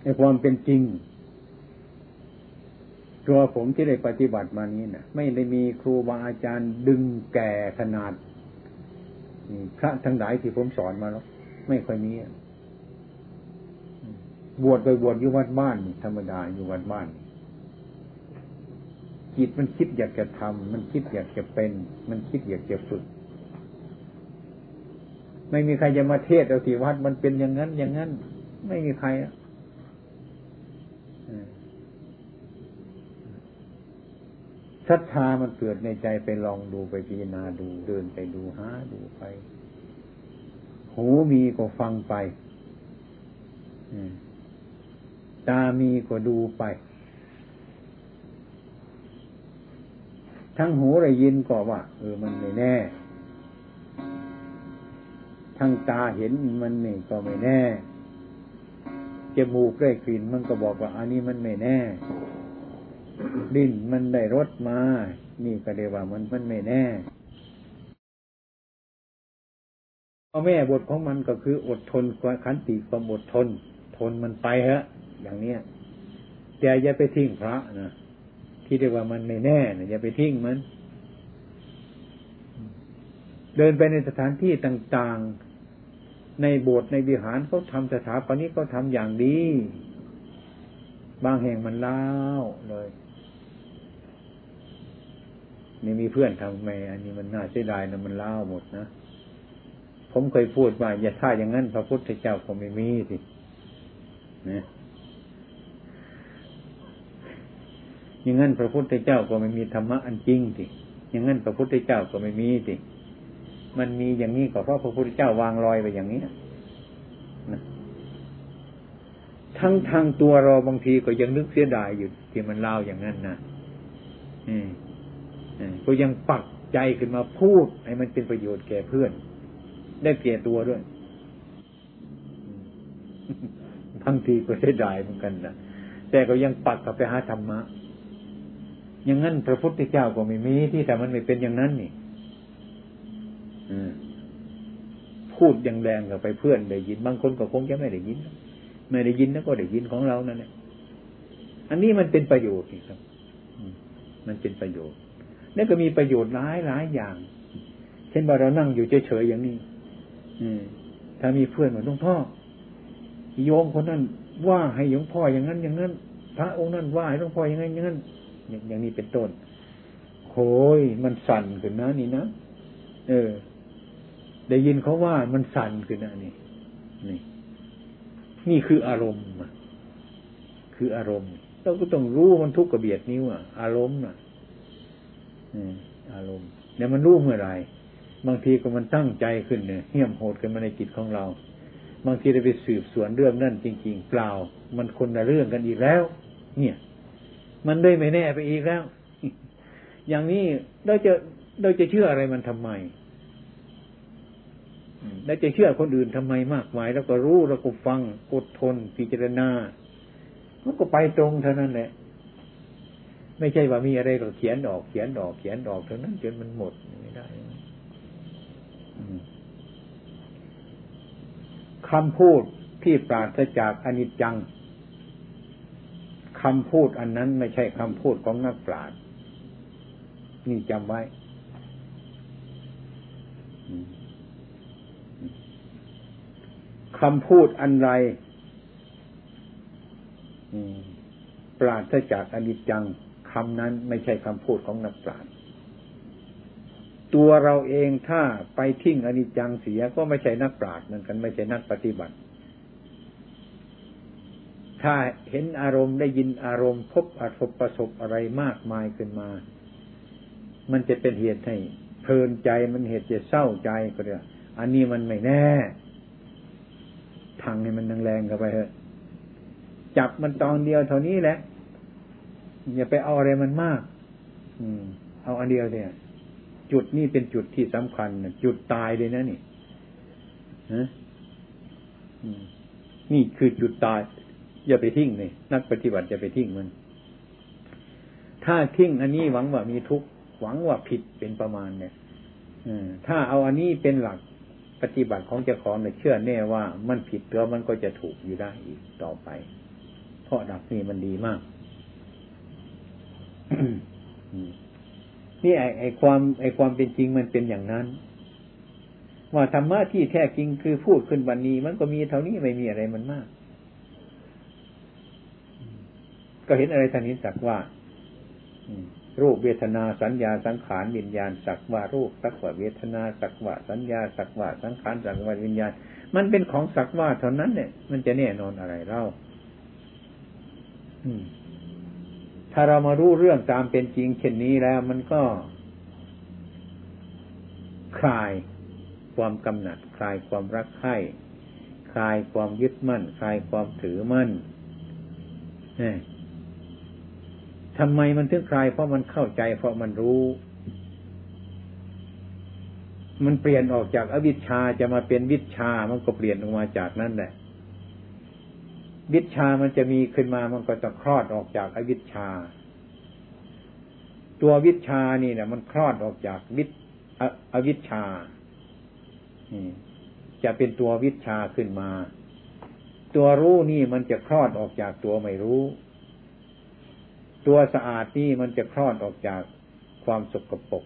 ในความเป็นจริง ตัวผมที่ได้ปฏิบัติมานี้นะ่ะไม่ได้มีครูบาอาจารย์ดึงแก่ขนาดพระทั้งหลายที่ผมสอนมาแล้วไม่ค่อยมีบวชไปบวชอยู่วัดบ้านธรรมดาอยู่วัดบ้าน จิตมันคิดอยากจะทำมันคิดอยากจะเป็น มันคิดอยากจะฝึก ไม่มีใครจะมาเทศเอาที่วัดมันเป็นอย่างนั้นอย่างนั้น ไม่มีใครอะ ศรัทธามันเกิดในใจไปลองดูไปพิจารณาดูเดินไปดูหาดูไป หูมีก็ฟังไปตามีก็ดูไป ทั้งหูได้ยินก็ว่าเออมันไม่แน่ ทั้งตาเห็นมันนี่ก็ไม่แน่จมูกได้กลิ่นมันก็บอกว่า อันนี้มันไม่แน่ ดิ้นมันได้รสมา นี่ก็เรียกว่ามันมันไม่แน่พ่อแม่บทของมันก็คืออดทนความขันติความอดทน ทนมันไปฮะ อย่างเนี้ยแต่อย่าไปทิ้งพระนะที่เรียกว่ามันไม่แน่นะอย่าไปทิ้งมัน เดินไปในสถานที่ต่างๆ ในโบสถ์ในวิหารเขาทำสถาปนิกเขาทำอย่างดีบางแห่งมันเล้าเลย นี่มีเพื่อนทำไมอันนี้มันน่าเสียดายนะมันเล่าหมดนะผมเคยพูดว่าอย่าท่าอย่างนั้นพระพุทธเจ้าก็ไม่มีสินะอย่างนั้นพระพุทธเจ้าก็ไม่มีธรรมะอันจริงสิอย่างนั้นพระพุทธเจ้าก็ไม่มีสิมันมีอย่างนี้ก็เพราะพระพุทธเจ้าวางรอยไปอย่างนี้นะทั้งทางตัวเราบางทีก็ยังนึกเสียดายอยู่ที่มันเล่าอย่างนั้นนะอืม ก็ยังปักใจขึ้นมาพูดให้มันเป็นประโยชน์แก่เพื่อน ได้เกลียตัวด้วยบางทีก็เสียดายเหมือนกันนะแต่ก็ยังปักกับไปหาธรรมะอย่างนั้นพระพุทธเจ้าก็ไม่มีที่แต่มันไม่เป็นอย่างนั้นนี่พูดยังแรงกับไปเพื่อนได้ยิน บางคนก็คงจะไม่ได้ยิน ไม่ได้ยินแล้วก็ได้ยินของเรานั่นแหละอันนี้มันเป็นประโยชน์ครับ มันเป็นประโยชน์ นั่นก็มีประโยชน์หลายหลายอย่าง เช่นว่าเรานั่งอยู่เฉยๆอย่างนี้ อืม ถ้ามีเพื่อนเหมือนหลวงพ่อ โยมคนนั้นว่าให้หลวงพ่ออย่างนั้น อย่างนั้น พระองค์นั้นว่าให้หลวงพ่ออย่างนั้นอย่างนั้นอย่างนี้เป็นต้นโอยมันสั่นขึ้นนะนี่นะเออ ได้ยินเขาว่ามันสั่นขึ้นนะนี่นี่ นี่คืออารมณ์คืออารมณ์เราก็ต้องรู้มันทุกข์กระเบียดนิ้วอะอารมณ์อะ อารมณ์เนี่ยมันรู้เมื่อไรบางทีก็มันตั้งใจขึ้นเนี่ยเหี้ยมโหดกันมาในจิตของเรา บางทีเราไปสืบสวนเรื่องนั่นจริง ๆ เปล่า มันคนละเรื่องกันอีกแล้ว เนี่ย มันได้ไม่แน่ไปอีกแล้ว อย่างนี้เราจะเราจะเชื่ออะไรมันทำไมเราจะเชื่อคนอื่นทำไมมากมาย แล้วก็รู้แล้วก็ฟังอดทนพิจารณามันก็ไปตรงเท่านั้นแหละ ไม่ใช่ว่ามีอะไรก็เขียนออกเขียนออกเขียนออกเท่านั้นจนมันหมดไม่ได้คำพูดที่ปราศจากอนิจจังคำพูดอันนั้นไม่ใช่คำพูดของนักปราชญ์นี่จำไว้ คำพูดอันไรปราศจากอนิจจัง คำนั้นไม่ใช่คำพูดของนักปราชญ์ตัวเราเองถ้าไปทิ้งอนิจจังเสียก็ไม่ใช่นักปราชญ์เหมือนกันไม่ใช่นักปฏิบัติ ถ้าเห็นอารมณ์ได้ยินอารมณ์พบอารมประสบอะไรมากมายขึ้นมา มันจะเป็นเหตุให้เพลินใจมันเหตุจะเศร้าใจก็เดียอันนี้มันไม่แน่ทางให้มันแรงๆเข้าไปเถอะจับมันตอนเดียวเท่านี้แหละ อย่าไปเอาอะไรมันมาก อืม เอาอันเดียวเนี่ย จุดนี้เป็นจุดที่สำคัญจุดตายเลยนะนี่ฮะนี่คือจุดตาย อย่าไปทิ้งเลยนักปฏิบัติอย่าไปทิ้งมัน ถ้าทิ้งอันนี้หวังว่ามีทุกข์หวังว่าผิดเป็นประมาณเนี่ยถ้าเอาอันนี้เป็นหลักปฏิบัติของเจ้าของเนี่ยเชื่อแน่ว่ามันผิดแล้วมันก็จะถูกอยู่ได้อีกต่อไป เพราะดักนี้มันดีมาก นี่ไอไอความไอความเป็นจริงมันเป็นอย่างนั้น ว่าธรรมะที่แท้จริงคือพูดขึ้นวันนี้ มันก็มีเท่านี้ไม่มีอะไรมันมาก ก็เห็นอะไรทางนี้สักว่ารูปเวทนาสัญญาสังขารวิญญาณสักว่ารูปสักว่าเวทนาสักว่าสัญญาสักว่าสังขารสักว่าวิญญาณ มันเป็นของสักว่าเท่านั้นเนี่ย มันจะแน่นอนอะไรเล่า ถ้าเรามารู้เรื่องตามเป็นจริง เช่นนี้แล้วมันก็ คลายความกำหนัด คลายความรักใคร่คลายความยึดมั่น คลายความถือมั่นทำไมมันถึงคลายเพราะมันเข้าใจ เพราะมันรู้ มันเปลี่ยนออกจากอวิชชาจะมาเป็นวิชามันก็เปลี่ยนออกมาจากนั่นแหละ วิชามันจะมีขึ้นมามันก็จะคลอดออกจากอวิชชา ตัววิชานี่เนี่ยมันคลอดออกจากวิอวิชชาจะเป็นตัววิชาขึ้นมา ตัวรู้นี่มันจะคลอดออกจากตัวไม่รู้ ตัวสะอาดนี่มันจะคลอดออกจากความสกปรก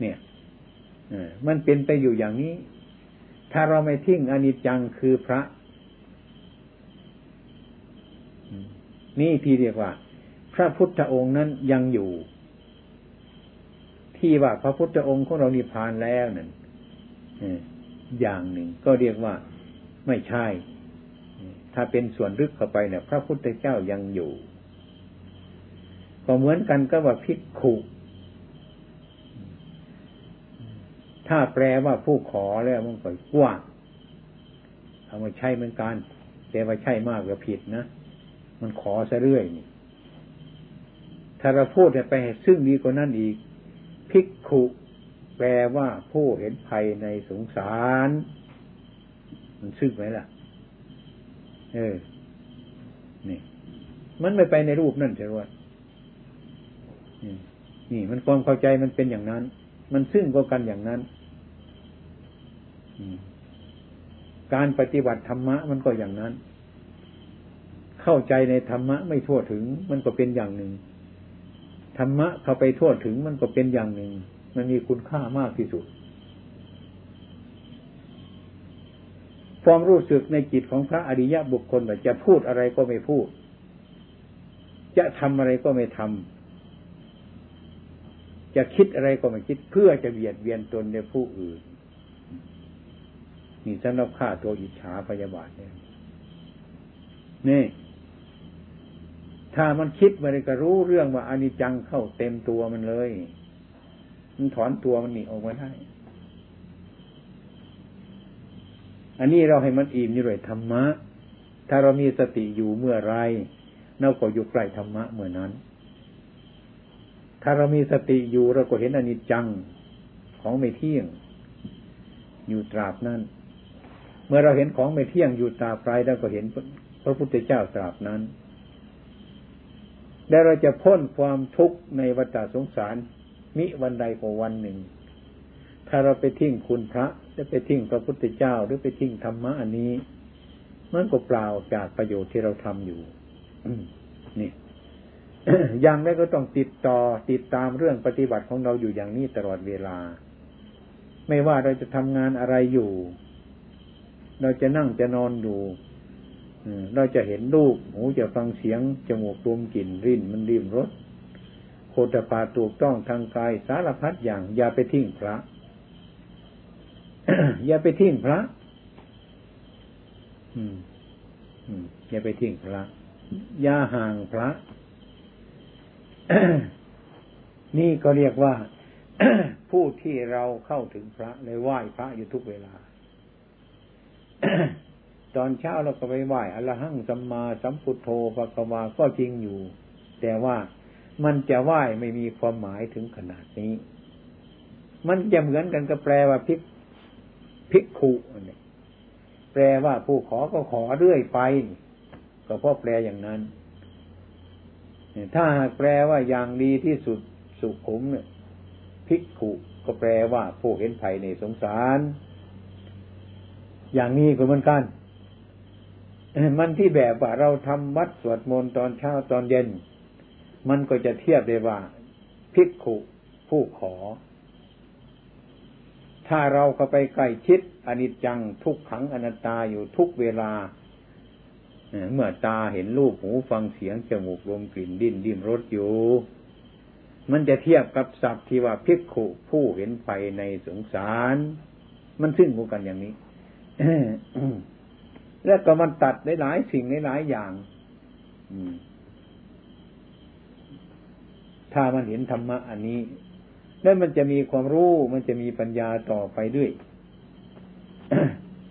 เนี่ยมันเป็นไปอยู่อย่างนี้ ถ้าเราไม่ทิ้งอนิจจังคือพระ นี่ที่เรียกว่า พระพุทธองค์นั้นยังอยู่ ที่ว่าพระพุทธองค์ของเรานิพพานแล้วนั่นอย่างหนึ่ง ก็เรียกว่าไม่ใช่ ถ้าเป็นส่วนลึกเข้าไปเนี่ยพระพุทธเจ้ายังอยู่ ก็เหมือนกันก็ว่าภิกขุ ถ้าแปลว่าผู้ขอแล้วมันก็กว้างเอามาใช่เหมือนกันแต่ว่าใช่มากก็ผิดนะ มันขอซะเรื่อยนี่ถ้าเราพูดไปซึ่งดีกว่านั้นอีกภิกขุแปลว่าผู้เห็นภัยในสงสาร มันซึ่งไหมล่ะ เออ นี่ มันไม่ไปในรูปนั่นใช่ไหมนี่ มันความเข้าใจมันเป็นอย่างนั้น มันซึ่งก็กันอย่างนั้นการปฏิบัติธรรมะมันก็อย่างนั้น เข้าใจในธรรมะไม่ทั่วถึง มันก็เป็นอย่างหนึ่ง ธรรมะเข้าไปทั่วถึงมันก็เป็นอย่างหนึ่ง มันมีคุณค่ามากที่สุดความรู้สึกในจิตของพระอริยะบุคคลจะพูดอะไรก็ไม่พูด จะทำอะไรก็ไม่ทำจะคิดอะไรก็ไม่คิด เพื่อจะเบียดเบียนตนในผู้อื่นนี่สำหรับฆ่าตัวอิจฉาพยาบาทเนี่ยนี่ ถ้ามันคิดมันก็รู้เรื่องว่าอนิจจังเข้าเต็มตัวมันเลย มันถอนตัวมันหนีออกมาได้ อันนี้เราให้มันอิ่มอยู่ด้วยธรรมะ ถ้าเรามีสติอยู่เมื่อไรเราก็อยู่ใกล้ธรรมะเมื่อนั้น ถ้าเรามีสติอยู่เราก็เห็นอนิจจังของไม่เที่ยง อยู่ตราบนั้น เมื่อเราเห็นของไม่เที่ยงอยู่ตราบไรเราก็เห็นพระพุทธเจ้าตราบนั้น แล้เราจะพ้นความทุกข์ในวัฏสงสาร มิวันใดก็วันหนึ่ง ถ้าเราไปทิ้งคุณพระจะไปทิ้งพระพุทธเจ้าหรือไปทิ้งธรรมะอันนี้ มันก็เปล่าจากประโยชน์ที่เราทำอยู่นี่อย่างนั้ก็ต้องติดต่อติดตามเรื่องปฏิบัติของเราอยู่อย่างนี้ตลอดเวลา ไม่ว่าเราจะทำงานอะไรอยู่ เราจะนั่งจะนอนอยู่ เราจะเห็นรูป หูจะฟังเสียง จมูกดมกลิ่นริ้นมันริมรสโคตรปาถูกต้องทางกายสารพัดอย่าง อย่าไปทิ้งพระ อย่าไปทิ้งพระ อืม อืม อย่าไปทิ้งพระ อย่าห่างพระ นี่ก็เรียกว่าผู้ที่เราเข้าถึงพระเลยไหว้พระอยู่ทุกเวลา ตอนเช้าเราก็ไปไหว้อรหังสัมมาสัมพุทโธปะกวาก็จริงอยู่ แต่ว่ามันจะไหว้ไม่มีความหมายถึงขนาดนี้ มันจะเหมือนกันกับแปลว่าพิกพิกขุนี่แปลว่าผู้ขอก็ขอเรื่อยไป ก็เพราะแปลอย่างนั้น ถ้าหากแปลว่าอย่างดีที่สุดสุขุมเนี่ยพิกขุก็แปลว่าผู้เห็นภัยในสงสาร อย่างนี้ก็เหมือนกัน มันที่แบบว่าเราทำวัดสวดมนต์ตอนเช้าตอนเย็น มันก็จะเทียบได้ว่าพิกขุผู้ขอ ถ้าเราเข้าไปใกล้ชิดอนิจจังทุกขังอนัตตาอยู่ทุกเวลาเมื่อตาเห็นรูปหูฟังเสียงจมูกลมกลิ่นดิ้นดิ้มรสอยู่ มันจะเทียบกับศัพท์ที่ว่าพิกขุผู้เห็นไฟในสงสาร มันซึ่งกันอย่างนี้ แล้วก็มันตัดได้หลายสิ่งหลายอย่างถ้ามันเห็นธรรมะอันนี้ แล้วมันจะมีความรู้ มันจะมีปัญญาต่อไปด้วย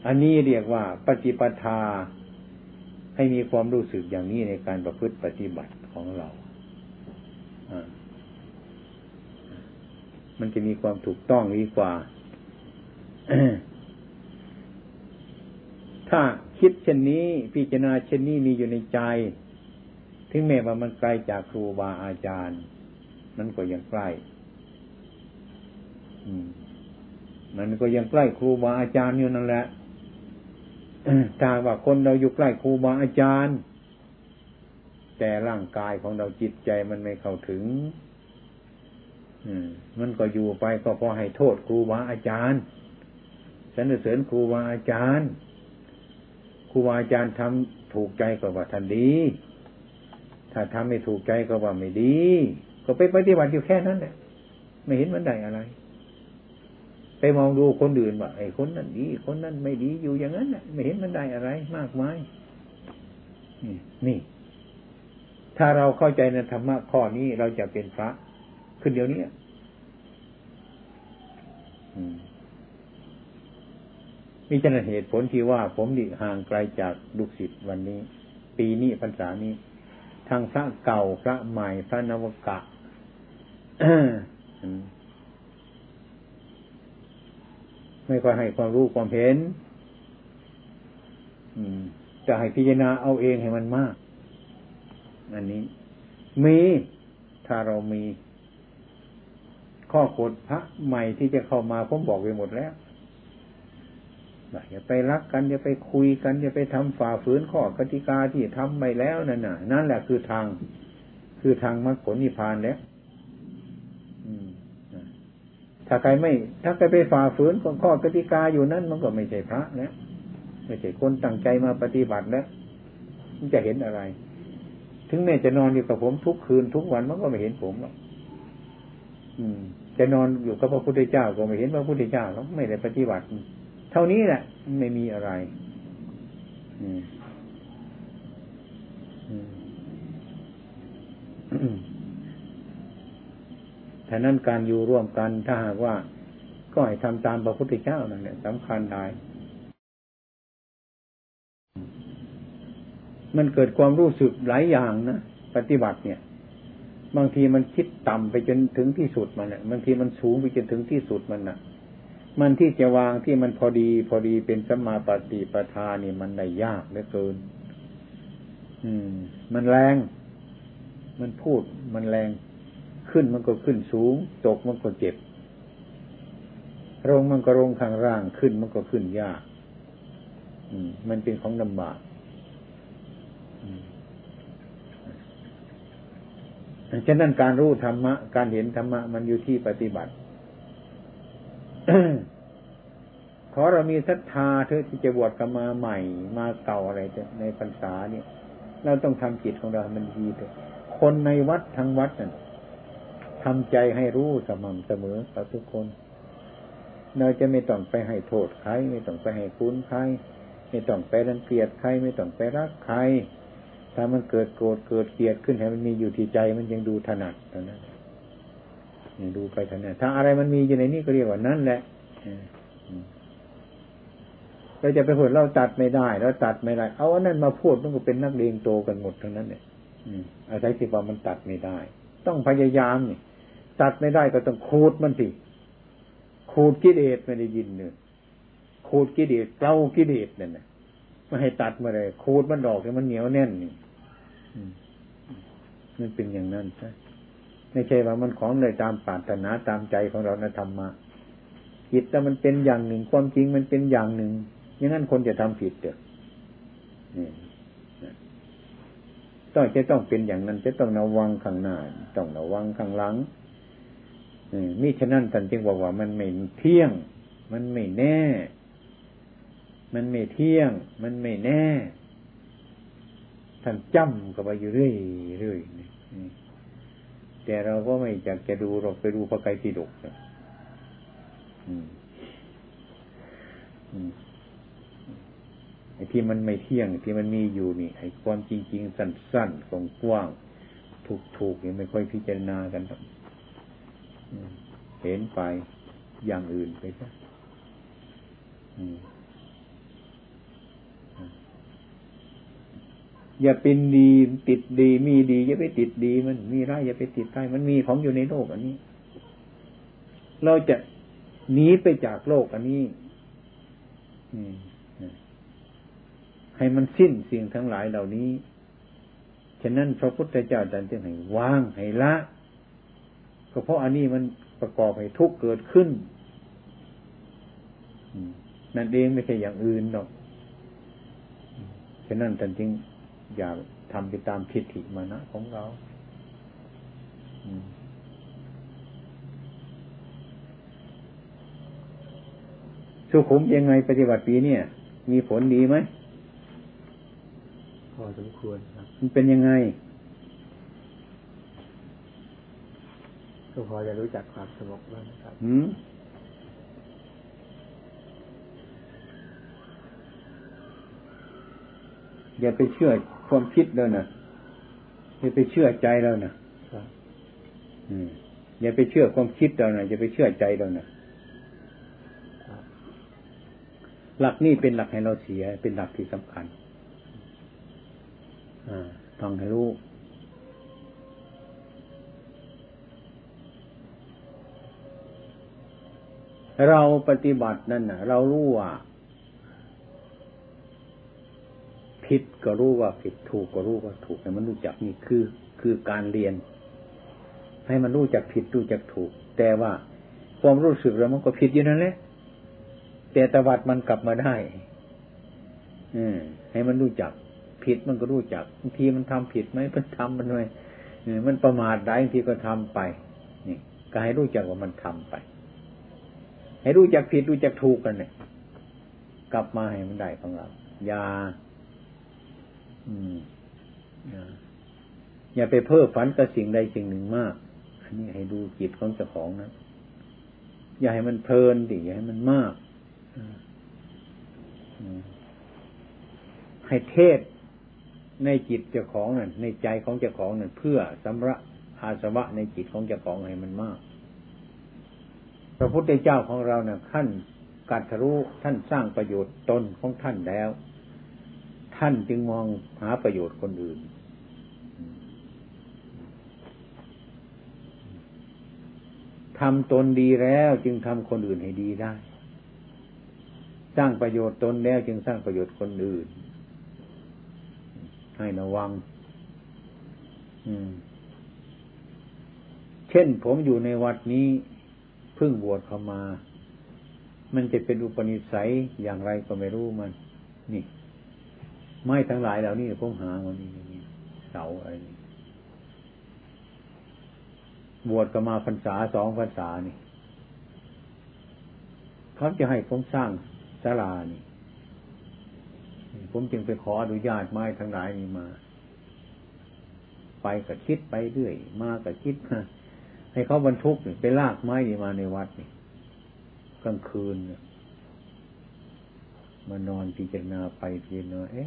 อันนี้เรียกว่า ปฏิปทา ให้มีความรู้สึกอย่างนี้ในการประพฤติปฏิบัติของเรามันจะมีความถูกต้องดีกว่า ถ้าคิดเช่นนี้ พิจารณาเช่นนี้มีอยู่ในใจ ถึงแม้ว่ามันไกลจากครูบาอาจารย์ มันก็ยังใกล้มันก็ยังใกล้ครูบาอาจารย์อยู่นั่นแหละถ้าว่าคนเราอยู่ใกล้ครูบาอาจารย์ แต่ร่างกายของเราจิตใจมันไม่เข้าถึงมันก็อยู่ไปก็พอให้โทษครูบาอาจารย์สรรเสริญครูบาอาจารย์ รูบาอาจารย์ทำถูกใจก็ว่าทันดี ถ้าทำไม่ถูกใจก็ว่าไม่ดี ก็ไปปฏิบัติอยู่แค่นั้นแหละไม่เห็นมันได้อะไร ไปมองดูคนอื่นว่าไอ้คนนั้นดี คนนั้นไม่ดีอยู่อย่างนั้นไม่เห็นมันได้อะไร มากมายนี่ ถ้าเราเข้าใจในธรรมะข้อนี้เราจะเป็นพระ ขึ้นเดี๋ยวนี้มี จนเหตุผลที่ว่า ผมดิห่างไกลจากลูกศิษย์วันนี้ ปีนี้พรรษานี้ ทางพระเก่าพระใหม่พระนวกะไม่ค่อยให้ความรู้ความเห็นจะให้พิจารณาเอาเองให้มันมาก อันนี้ มีถ้าเรามี ข้อกฎพระใหม่ที่จะเข้ามาผมบอกไปหมดแล้ว อย่าไปรักกัน อย่าไปคุยกัน อย่าไปทำฝ่าฝืนข้อกติกาที่ทำไปแล้วนั่นน่ะ นั่นแหละคือทาง คือทางมรรคผลนิพพานแล้วถ้าใครไม่ ถ้าใครไปฝ่าฝืนข้อกติกาอยู่นั้นมันก็ไม่ใช่พระนะไม่ใช่คนตั้งใจมาปฏิบัติแล้วมันจะเห็นอะไร ถึงแม้จะนอนอยู่กับผมทุกคืนทุกวันมันก็ไม่เห็นผมหรอกจะนอนอยู่กับพระพุทธเจ้าก็ไม่เห็นพระพุทธเจ้าหรอกไม่ได้ปฏิบัติ เท่านี้แหละไม่มีอะไรอืมอืมฉะนั้นการอยู่ร่วมกันถ้าหากว่า ก็ให้ทำตามพระพุทธเจ้านั่นแหละสำคัญได้มันเกิดความรู้สึกหลายอย่างนะปฏิบัติเนี่ย บางทีมันคิดต่ำไปจนถึงที่สุดมันเนี่ยบางทีมันสูงไปจนถึงที่สุดมันน่ะ มันที่จะวางที่มันพอดี พอดีเป็นสมาปฏิปทานี่มันได้ยากเหลือเกิน อืม มันแรง มันพูดมันแรง ขึ้นมันก็ขึ้นสูง ตกมันก็เจ็บลงมันก็ลงข้างล่างขึ้นมันก็ขึ้นยากมันเป็นของลำบากฉะนั้นการรู้ธรรมะ การเห็นธรรมะ มันอยู่ที่ปฏิบัติ ขอเรามีศรัทธาเธอที่จะบวชกันมาใหม่ มาเก่าอะไรในพรรษาเนี่ย เราต้องทำจิตของเรามันดีเถอะคนในวัดทั้งวัดนั่นทำใจให้รู้สม่ำเสมอกับทุกคน เราจะไม่ต้องไปให้โทษใคร ไม่ต้องไปให้คุณใคร ไม่ต้องไปรังเกียจใคร ไม่ต้องไปรักใคร ถ้ามันเกิดโกรธเกิดเกลียดขึ้นให้มันมีอยู่ที่ใจมันยังดูถนัดตอนนั้น ดูไปถนัดถ้าอะไรมันมีอยู่ในนี้ก็เรียกว่านั่นแหละเราจะไปพูดเราตัดไม่ได้เราตัดไม่ได้ เอาอันนั้นมาพูดมันก็เป็นนักเลงโตกันหมดทั้งนั้นเนี่ยอาศัยที่ว่ามันตัดไม่ได้ ต้องพยายามนี่ตัดไม่ได้ก็ต้องคูดมันสิคูดกิเลสไม่ได้ยินเนี่ยคูดกิเลสเกลากิเลสเนั่นนะไม่ให้ตัดมาเลยคูดมันดอกให้มันเหนียวแน่นนี่มันเป็นอย่างนั้นใช่ ไม่ใช่ว่ามันของเลยตามปรารถนาตามใจของเรานะธรรมะจิตแต่มันเป็นอย่างหนึ่งความจริงมันเป็นอย่างหนึ่งอย่างนั้นคนจะทำผิดเด้อต้องจะต้องเป็นอย่างนั้น จะต้องระวังข้างหน้าต้องระวังข้างหลังมิฉะนั้นท่านจึงบอกว่ามันไม่เที่ยง มันไม่แน่ มันไม่เที่ยง มันไม่แน่ ท่านจำกับไปอยู่เรื่อยเรื่อย แต่เราก็ไม่อยากจะดูเราไปดูพระไกรปิฎกไอ้ที่มันไม่เที่ยงที่มันมีอยู่นี่ ไอ้ความจริง ๆ สั้นๆของกว้างถูกๆยังไม่ค่อยพิจารณากันเห็นไปอย่างอื่นไปซะ อย่าเป็นดีติดดี มีดีอย่าไปติดดี มันมีร้ายอย่าไปติดร้ายมันมีของอยู่ในโลกอันนี้ เราจะหนีไปจากโลกอันนี้ให้มันสิ้นสิ่งทั้งหลายเหล่านี้ ฉะนั้นพระพุทธเจ้าดันจึงให้วางให้ละก็เพราะอันนี้มันประกอบให้ทุกข์เกิดขึ้นนั่นเองไม่ใช่อย่างอื่นหรอก ฉะนั้นท่านจึง อย่าทำไปตามทิฏฐิมานะของเราสุขุมยังไงปฏิบัติปีเนี่ย มีผลดีไหมพอสมควรครับ มันเป็นยังไงก็พอจะรู้จักความสงบบ้างครับ อย่าไปเชื่อความคิดแล้วนะอย่าไปเชื่อใจแล้วนะอย่าไปเชื่อความคิดเรานะอย่าไปเชื่อใจเรานะหลักนี่เป็นหลักให้เราเสีย เป็นหลักที่สำคัญต้องให้รู้เราปฏิบัตินั่นนะเรารู้ว่า ผิดก็รู้ว่าผิดถูกก็รู้ว่าถูกให้มันรู้จักนี่คือ คือการเรียน ให้มันรู้จักผิดรู้จักถูก แต่ว่าความรู้สึกเรามันก็ผิดอยู่นั่นแหละแต่ตวัดมันกลับมาได้ อืมให้มันรู้จัก ผิดมันก็รู้จักบางทีมันทำผิดไหมมันทำมันไว้มันประมาทได้บางทีก็ทำไป นี่ก็ให้รู้จักว่ามันทำไป ให้รู้จักผิดรู้จักถูกกันเนี่ยกลับมาให้มันได้ของเราอย่า อย่าไปเพ้อฝันกับสิ่งใดสิ่งหนึ่งมาก อันนี้ให้ดูจิตของเจ้าของนะ อย่าให้มันเพลินดิอย่าให้มันมากให้เทศในจิตเจ้าของนั่นในใจของเจ้าของนั่นเพื่อสำระอาสวะในจิตของเจ้าของให้มันมาก พระพุทธเจ้าของเราเนี่ยขั้นกัตรู้ท่านสร้างประโยชน์ตนของท่านแล้ว ท่านจึงมองหาประโยชน์คนอื่น ทำตนดีแล้วจึงทำคนอื่นให้ดีได้ สร้างประโยชน์ตนแล้วจึงสร้างประโยชน์คนอื่น ให้ระวังเช่นผมอยู่ในวัดนี้เพิ่งบวชเข้ามา มันจะเป็นอุปนิสัยอย่างไรก็ไม่รู้มัน นี่ ไม้ทั้งหลายเหล่านี้ผมหาวันนี้เสาอะไรบวชก็มาพรรษาสองพรรษานี่เขาจะให้ผมสร้างศาลานี่ ผมจึงไปขออนุญาตไม้ทั้งหลายนี้มา ไปก็คิดไปเรื่อย มาก็คิดให้เขาบรรทุกไปลากไม้นี่มาในวัดนี่กลางคืนเนี่ย มานอนพิจารณาไปพิจารณาเอ๊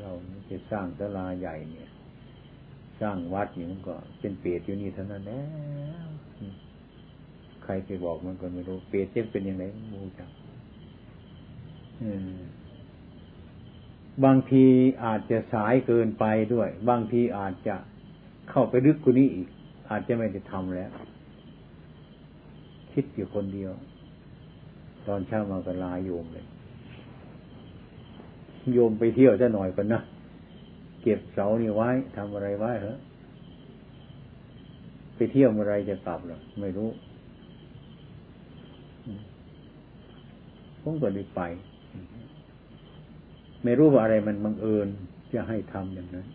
เราจะสร้างศาลาใหญ่เนี่ย สร้างวัดนี่มันก็เป็นเปรตอยู่นี่เท่านั้นแหละใครไปบอกมันก็ไม่รู้ เปรตจะเป็นยังไงมูจักบางทีอาจจะสายเกินไปด้วย บางทีอาจจะเข้าไปลึกกว่านี้อีก อาจจะไม่ได้ทำแล้ว คิดอยู่คนเดียว ตอนเช้ามาก็ลาโยมเลย โยมไปเที่ยวจะหน่อยก่อนนะเก็บเสานี่ไว้ทำอะไรไว้เหรอไปเที่ยวเมื่อไรจะกลับหรอไม่รู้ผมก็ได้ไป ไม่รู้ว่าอะไรมันบังเอิญจะให้ทำอย่างนั้น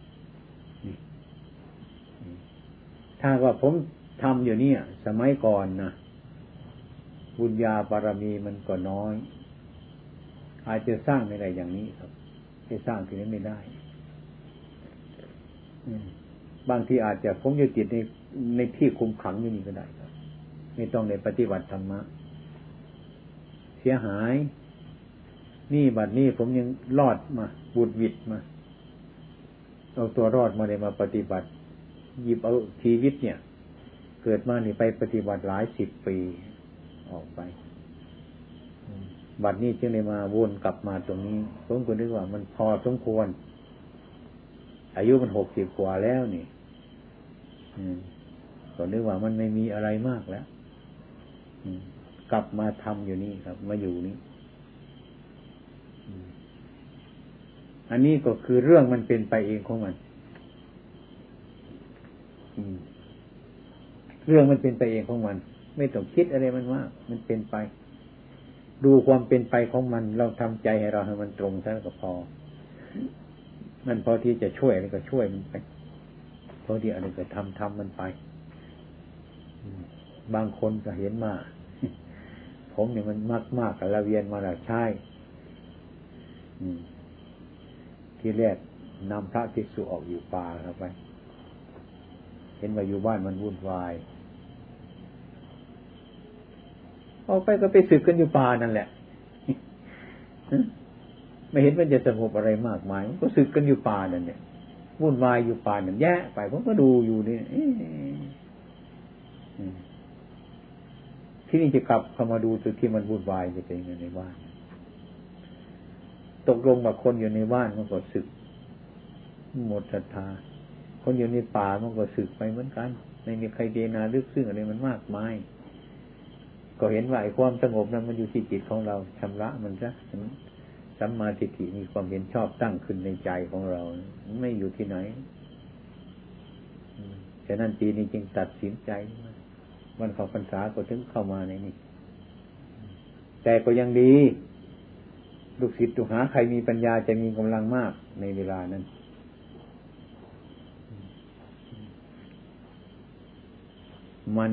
ถ้าว่าผมทำอยู่เนี่ย สมัยก่อนนะบุญญาบารมีมันก็น้อย อาจจะสร้างไม่ได้อย่างนี้ครับ จะสร้างที่นี้ไม่ได้บางทีอาจจะผมจะติดในในที่คุมขังอยู่นี่ก็ได้ครับไม่ต้องในปฏิบัติธรรมะ เสียหาย นี่บัดนี้ผมยังรอดมาบุดวิดมาเอาตัวรอดมาเลยมาปฏิบัติ หยิบเอาชีวิตเนี่ย เกิดมานี่ไปปฏิบัติหลายสิบปีออกไป บัดนี้จึงได้มาวนกลับมาตรงนี้ผมก็นึกว่ามันพอสมควร อายุมันหกสิบกว่าแล้วนี่ก็นึกว่ามันไม่มีอะไรมากแล้วกลับมาทำอยู่นี่ครับ มาอยู่นี่อันนี้ก็คือเรื่องมันเป็นไปเองของมันเรื่องมันเป็นไปเองของมัน ไม่ต้องคิดอะไรมันมาก มันเป็นไป ดูความเป็นไปของมันเราทำใจให้เราให้มันตรงเท่าก็พอ มันพอที่จะช่วยอะไรก็ช่วยมันไปพอที่อะไรก็ทำทำมันไปบางคนก็เห็นมาผมเนี่ยมันมากมากกับละเวียนมาแล้วใช่ที่แรกนำพระภิกษุออกอยู่ป่าครับไป เห็นว่าอยู่บ้านมันวุ่นวาย ออกไปก็ไปสึกกันอยู่ป่านั่นแหละไม่เห็นมันจะสงบอะไรมากมายก็สึกกันอยู่ป่านั่นเนี่ยวุ่นวายอยู่ป่านั่นแย่ไปผมก็ดูอยู่นี่ที่นี่จะกลับเข้ามาดูจุดที่มันวุ่นวายจะเป็นยังไงในบ้าน ตกลงว่าคนอยู่ในบ้านมันก็สึก หมดศรัทธา คนอยู่ในป่ามันก็สึกไปเหมือนกัน ไม่มีใครเดนาลึกซึ้งอะไรมันมากมาย ก็เห็นว่าไอ้ความสงบนั้นมันอยู่ที่จิตของเราชำระมันซะสัมมาทิฏฐิมีความเห็นชอบตั้งขึ้นในใจของเรา ไม่อยู่ที่ไหนฉะนั้นปีนี้จึงตัดสินใจวันเข้าพรรษาก็ถึงเข้ามาในนี้ แต่ก็ยังดี ลูกศิษย์ลูกหาใครมีปัญญาจะมีกำลังมากในเวลานั้นมัน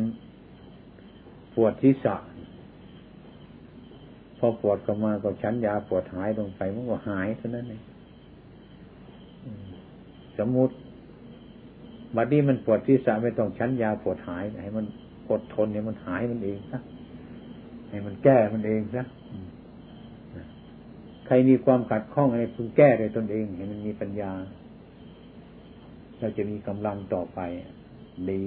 ปวดที่สะพอปวดก็มาก็ชั้นยาปวดหายลงไปมันก็หายเท่านั้นเองสมมติบัดนี้มันปวดที่สะไม่ต้องชั้นยาปวดหายให้มันอดทนเนี่ยมันหายมันเองนะให้มันแก้มันเองนะใครมีความขัดข้องอะไรคุณแก้โดยตนเองให้มันมีปัญญา เราจะมีกำลังต่อไปดี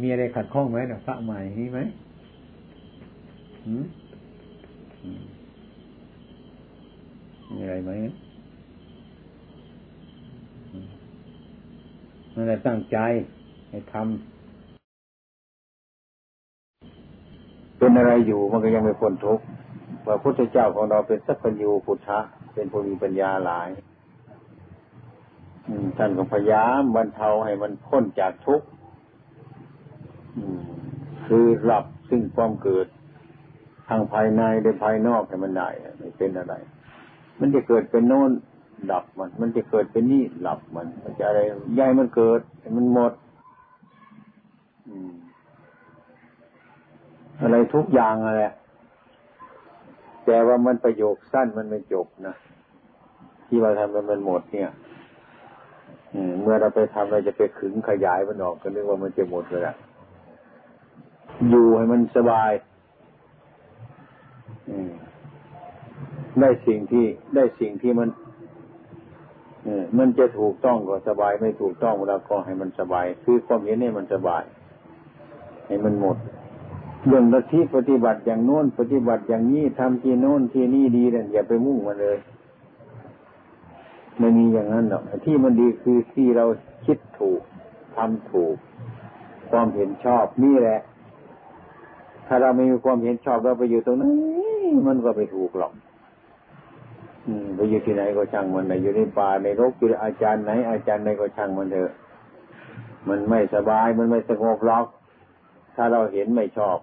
มีอะไรขัดข้องไหมนะพระใหม่มีไหมมีอะไรไหมมันจะตั้งใจให้ทำเป็นอะไรอยู่มันก็ยังไม่พ้นทุกข์พระพุทธเจ้าของเราเป็นสัพพัญญูพุทธะ เป็นผู้มีปัญญาหลายท่านก็พยายามบรรเทาให้มันพ้นจากทุกข์ คือหลับซึ่งความเกิดทางภายในในภายนอกแต่มันได้ไม่เป็นอะไร มันจะเกิดเป็นโน้นดับมัน มันจะเกิดเป็นนี่หลับมัน มันจะอะไรย้ายมันเกิดมันหมดอะไรทุกอย่างอะไรแต่ว่ามันประโยคสั้นมันไม่จบนะที่ว่าทำมันมันหมดเนี่ยเมื่อเราไปทำเราจะไปขึงขยายมันออกก็นึกว่ามันจะหมดเลยละ อยู่ให้มันสบายได้สิ่งที่ได้สิ่งที่มันมันจะถูกต้องก็สบายไม่ถูกต้องเราก็ให้มันสบาย คือความเห็นให้มันสบาย ให้มันหมดเรื่องละที่ปฏิบัติอย่างโน้นปฏิบัติอย่างนี้ทำที่โน้นที่นี่ดีนี่ยอย่าไปมุ่งมาเลยไม่มีอย่างนั้นหรอกที่มันดีคือที่เราคิดถูกทำถูก ความเห็นชอบนี่แหละ ถ้าเราไม่มีความเห็นชอบเราไปอยู่ตรงนั้นมันก็ไปถูกหรอกไปอยู่ที่ไหนก็ช่างมันไหนอยู่ในป่าในรกอยู่อาจารย์ไหน อาจารย์ไหนก็ช่างมันเถอะ มันไม่สบายมันไม่สงบหรอก ถ้าเราเห็นไม่ชอบ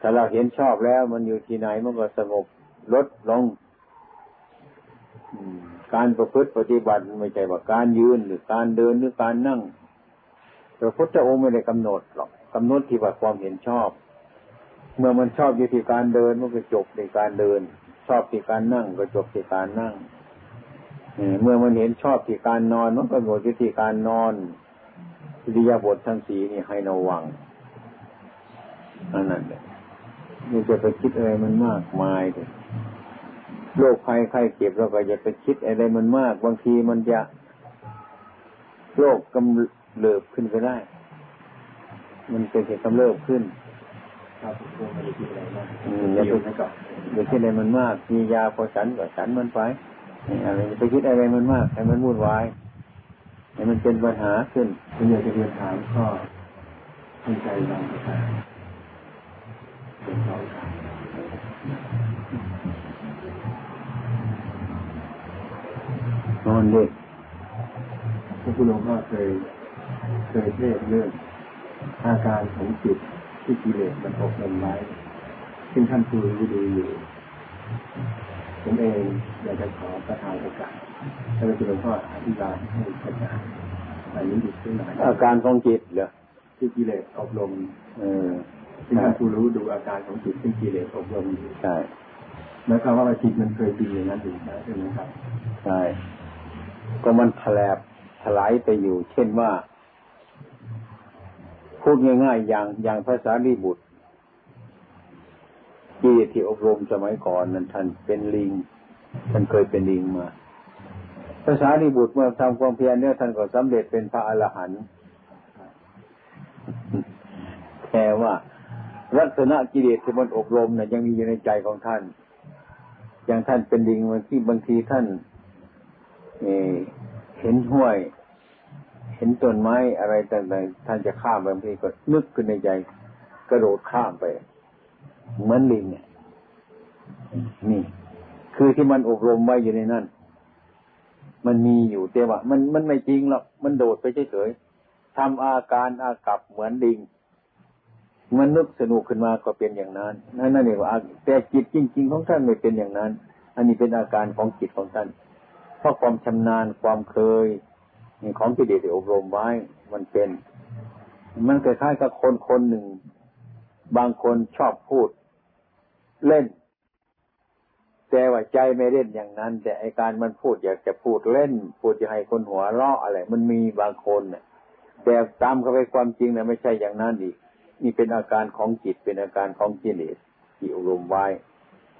ถ้าเราเห็นชอบแล้ว มันอยู่ที่ไหนมันก็สงบลดลงการประพฤติปฏิบัติไม่ใช่ว่าการยืนหรือการเดินหรือการนั่งพระพุทธองค์ไม่ได้กำหนดหรอกกำหนดที่ว่าความเห็นชอบ เมื่อมันชอบอยู่ที่การเดินมันก็จบในการเดิน ชอบที่การนั่งก็จบที่การนั่งเมื่อมันเห็นชอบที่การนอนมันก็หมดที่การนอนสิริยาบททั้งสีนี่ให้ระวังอันนั้นเลยนี่จะไปคิดอะไรมันมากมายเลยโรคภัยไข้เจ็บเราก็อย่าไปคิดอะไรมันมาก บางทีมันจะโรคกำเริบขึ้นก็ได้ มันเป็นเหตุกำเริบขึ้น ครับไม่ได้คิดอะไรมากอย่าไปอย่าคิดอะไรมันมากมียาพอฉันก็ฉันมันไปอะไรไปคิดอะไรมันมากให้มันวุ่นวายให้มันเป็นปัญหาขึ้นคุณอยากจะเรียนถามข้อให้ใจเราเป็นเขาถามนอนเด็กพระพุทธองค์ก็เคยเคยเทศเรื่องอาการของจิต ที่กิเลสมันอบรมไว้ซึ่งท่านคูรู้ดีอยู่ผมเองอยากจะขอประทานโอกาสท่านพระหลวงพ่ออธิบายให้เข้าใจอันนี้อีกขึ้นหน่อยอาการของจิตเหรอที่กิเลสอบรมเออที่ท่านผู้รู้ดูอาการของจิตที่กิเลสอบรมอยู่ใช่หมายความว่าจิตมันเคยเป็นอย่างนั้นอยู่ใช่ไหมครับใช่ก็มันแผลบถลายไปอยู่ เช่นว่า พูดง่ายๆ อย่างอย่างภาษาลีบุตรที่ที่อบรมสมัยก่อนนั้นท่านเป็นลิง ท่านเคยเป็นลิงมาภาษาลีบุตรเมื่อทำความเพียรเนี่ยท่านก็สำเร็จเป็นพระอรหันต์แค่ว่าลักษณะกิเลสที่มันอบรมเนี่ยยังมีอยู่ในใจของท่าน อย่างท่านเป็นลิงบางที่บางทีท่านเห็นห้วย เห็นต้นไม้อะไรต่างๆท่านจะข้ามบางทีก็นึกขึ้นในใจ กระโดดข้ามไป เหมือนลิงเนี่ยนี่ คือที่มันอบรมไว้อยู่ในนั้นมันมีอยู่แต่ว่า มันมันไม่จริงหรอกมันโดดไปเฉยๆทำอาการอากับเหมือนลิงมันนึกสนุกขึ้นมาก็เป็นอย่างนั้นนั่นนั่นเองว่าแต่จิตจริง ๆ ของท่านไม่เป็นอย่างนั้น อันนี้เป็นอาการของจิตของท่านเพราะความชำนาญความเคย ของกิเลสที่อบรมไว้ มันเป็น มันคล้ายๆกับคนคนหนึ่ง บางคนชอบพูด เล่น แต่ว่าใจไม่เล่นอย่างนั้น แต่ไอการมันพูดอยากจะพูดเล่น พูดจะให้คนหัวเราะอะไร มันมีบางคนเนี่ยแต่ตามเข้าไปความจริงนะไม่ใช่อย่างนั้นอีกนี่เป็นอาการของจิตเป็นอาการของกิเลสที่อบรมไว้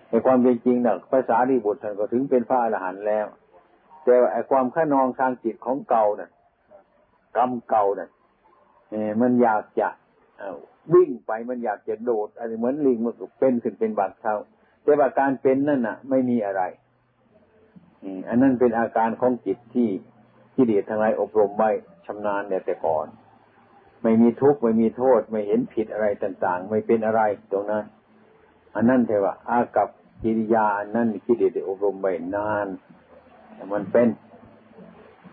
ในความเป็นจริงนะภาษาดีบุตรท่านก็ถึงเป็นพระอรหันต์แล้ว แต่ไอ้ความขนองทางจิตของเก่าน่ะกรรมเก่าน่ะเอมันอยากจะวิ่งไปมันอยากจะโดดอะไรเหมือนลิงมันเป็นขึ้นเป็นบางเท้าแต่ว่าการเป็นนั่นน่ะ ไม่มีอะไรอันนั้นเป็นอาการของจิตที่ที่เดียทั้งหลายอบรมไว้ชำนาญเนี่แต่ก่อน ไม่มีทุกข์ไม่มีโทษ ไม่เห็นผิดอะไรต่าง ๆ ไม่เป็นอะไรตรงนั้น อันนั้นเทว่าอากับกิริยาอันนั้นที่เดียอบรมไว้นาน มันเป็น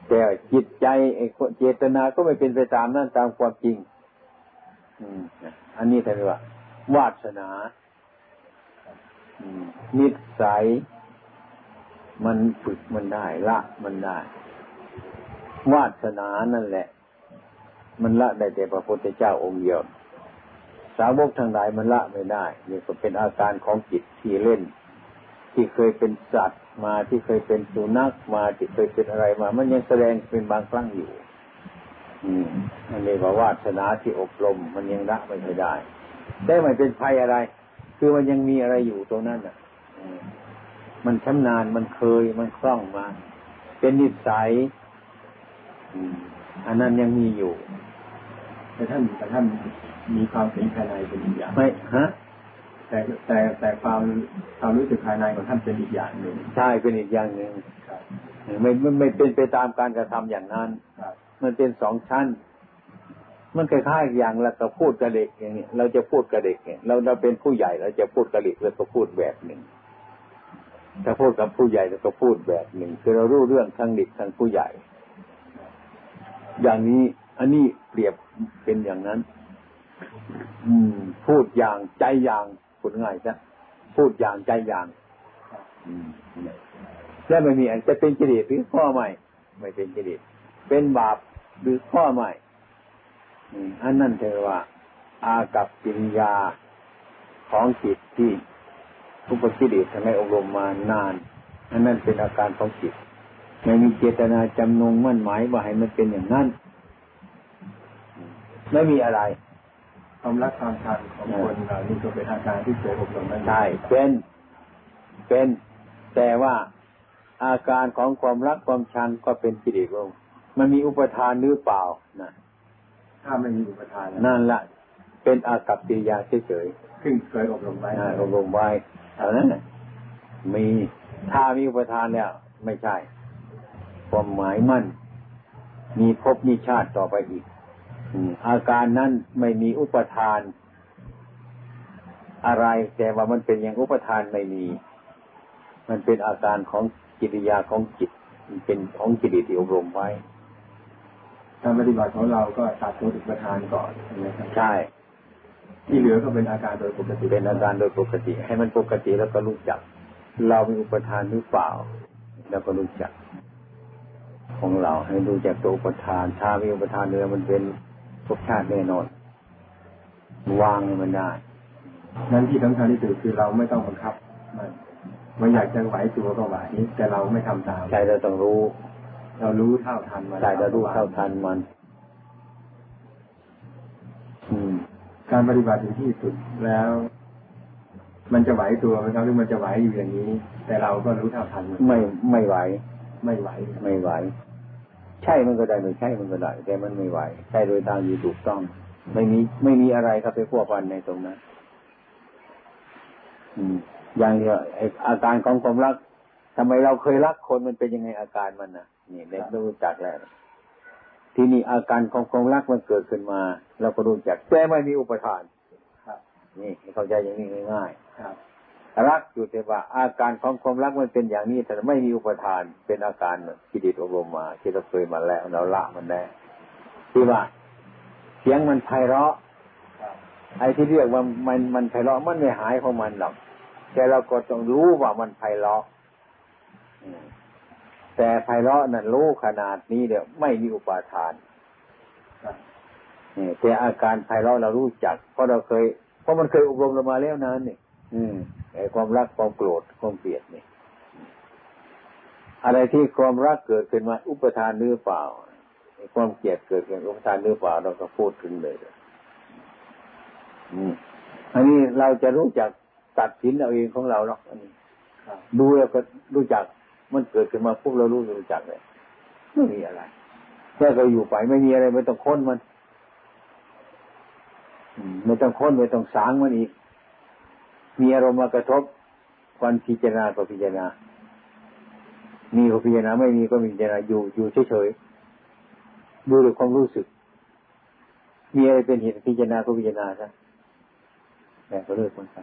แต่จิตใจไอ้เจตนาก็ไม่เป็นไปตามนั่นตามความจริงอันนี้เรียกว่าวาสนานิสัย มันฝึกมันได้ ละมันได้ วาสนานั่นแหละ มันละได้แต่พระพุทธเจ้าองค์เดียว สาวกทางหลายมันละไม่ได้ นี่ก็เป็นอาการของจิตที่เล่น ที่เคยเป็นสัตว์มาที่เคยเป็นสุนัขมาที่เคยเป็นอะไรมา มันยังแสดงเป็นบางครั้งอยู่ อืมอันนี้ว่าวาสนาที่อบรม มันยังละไม่ได้ได้ไม่เป็นภัยอะไร คือมันยังมีอะไรอยู่ตรงนั้นอะมันชำนาญมันเคยมันคล่องมา เป็นนิสัยอันนั้นยังมีอยู่แต่ท่านแต่ท่านมีความเป็นภายในเป็นอีกอย่างไม่ฮะ แต่แต่แต่ความความรู้สึกภายในของท่านเป็นอีกอย่างหนึ่งใช่เป็นอีกอย่างหนึ่งไม่ไม่ไม่เป็นไปตามการกระทำอย่างนั้นมันเป็นสองชั้น มันคล้ายๆอย่างเราก็พูดกับเด็กอย่างนี้เราจะพูดกับเด็กเนี่ยเราเราเป็นผู้ใหญ่เราจะพูดกับเด็กเราก็พูดแบบหนึ่งถ้าพูดกับผู้ใหญ่เราก็พูดแบบหนึ่งคือเรารู้เรื่องทั้งเด็กทั้งผู้ใหญ่ อย่างนี้อันนี้เปรียบเป็นอย่างนั้น อืม พูดอย่างใจอย่าง พูดง่ายจ้ะพูดอย่างใจอย่างแล้วไม่มีอันจะเป็นกิเลสหรือข้อใหม่ไม่เป็นกิเลสเป็นบาปหรือข้อใหม่อันนั้นเทว่า อากับปิญญาของจิตที่ทุกกิเลสทำให้อบรมมานาน อันนั้นเป็นอาการของจิตไม่มีเจตนาจำนงมั่นหมายว่าให้มันเป็นอย่างนั้น ไม่มีอะไร ความรักความชังของคนเรานี่ก็เป็นอาการที่เคยอบรมมาใช่เป็นเป็น แต่ว่าอาการของความรักความชังก็เป็นกิเลสงมันมีอุปทานหรือเปล่านะถ้าไม่มีอุปทานนั่นละเป็นอากัปปิยาเฉยๆซึ่งเคยอบรมไว้อบรมไว้เท่านั้นมีถ้ามีอุปทานแล้วไม่ใช่ ความหมายมั่น มีภพมีชาติต่อไปอีก อาการนั้นไม่มีอุปทาน อะไร แต่ว่ามันเป็นอย่างอุปทานไม่มี มันเป็นอาการของกิริยาของจิตมันเป็นของจิตที่อบรมไว้การปฏิบัติของเราก็ตัดตัวอุปทานก่อนใช่ไหมครับใช่ที่เหลือก็เป็นอาการโดยปกติเป็นอาการโดยปกติ ให้มันปกติแล้วก็รู้จัก เรามีอุปทานหรือเปล่า แล้วก็รู้จัก ของเราให้รู้จักตัวอุปทาน ถ้ามีอุปทานเนื้อมันเป็น ภพชาติแน่นอน วางมันได้ นั้นที่สำคัญที่สุดคือเราไม่ต้องบังคับ มันมันอยากจะไหวตัวก็ไหวแต่เราไม่ทำตามใจเราต้องรู้ เรารู้เท่าทันมันใจเรารู้เท่าทันมัน อืม การปฏิบัติถึงที่สุดแล้ว มันจะไหวตัวไหมครับหรือมันจะไหวอยู่อย่างนี้ แต่เราก็รู้เท่าทันไม่ไม่ไหว ไม่ไหว ไม่ไหว ใช่มันก็ได้ไม่ใช่มันก็ได้ แต่มันไม่ไหวใช่โดยทางอยู่ถูกต้อง ไม่มีไม่มีอะไรครับไปพัวพันในตรงนั้นอืม อย่างเดียวอาการของความรักทำไมเราเคยรักคนมันเป็นยังไงอาการมันนะนี่เด็กรู้จักแล้วที่นี่อาการของความรักมันเกิดขึ้นมา เราก็รู้จักแต่ไม่มีอุปทานนี่เข้าใจอย่างนี้ง่ายๆรั รักอยู่แต่ว่า อาการของความรักมันเป็นอย่างนี้แต่ไม่มีอุปทานเป็นอาการที่ดิตอบรมมาที่เราเคยมาแล้วเราละมันแล้วที่ว่า เสียงมันไพเราะไอ้ที่เรียกว่ามันมันไพเราะมันไม่หายของมันหรอกแต่เราก็ต้องรู้ว่ามันไพเราะแต่ไพเราะนั้นรู้ขนาดนี้เดี๋ยวไม่มีอุปาทานนี่แต่อาการไพเราะเรารู้จัก เพราะเราเคย เพราะมันเคยอบรมเรามาแล้วนั้นนี่ อืม ความรักความโกรธความเกลียดนี่อะไรที่ความรักเกิดขึ้นมาอุปทานหรือเปล่าความเกลียดเกิดขึ้นอุปทานหรือเปล่าเราก็พูดถึงเลยอืมอันนี้เราจะรู้จักตัดสินเอาเองของเราเนาะอันนี้ดูแล้วก็รู้จักมันเกิดขึ้นมาพวกเรารู้รู้จักเลยไม่มีอะไรแค่เราอยู่ไปไม่มีอะไรไม่ต้องค้นมันไม่ต้องค้นไม่ต้องสางมันอีก มีอารมณ์มากระทบวันพิจารณาก็พิจารณา มีก็พิจารณาไม่มีก็พิจารณาอยู่อยู่เฉยๆดูด้วยความรู้สึก มีอะไรเป็นเหตุพิจารณาก็พิจารณาซะแต่ก็เลิกมันไป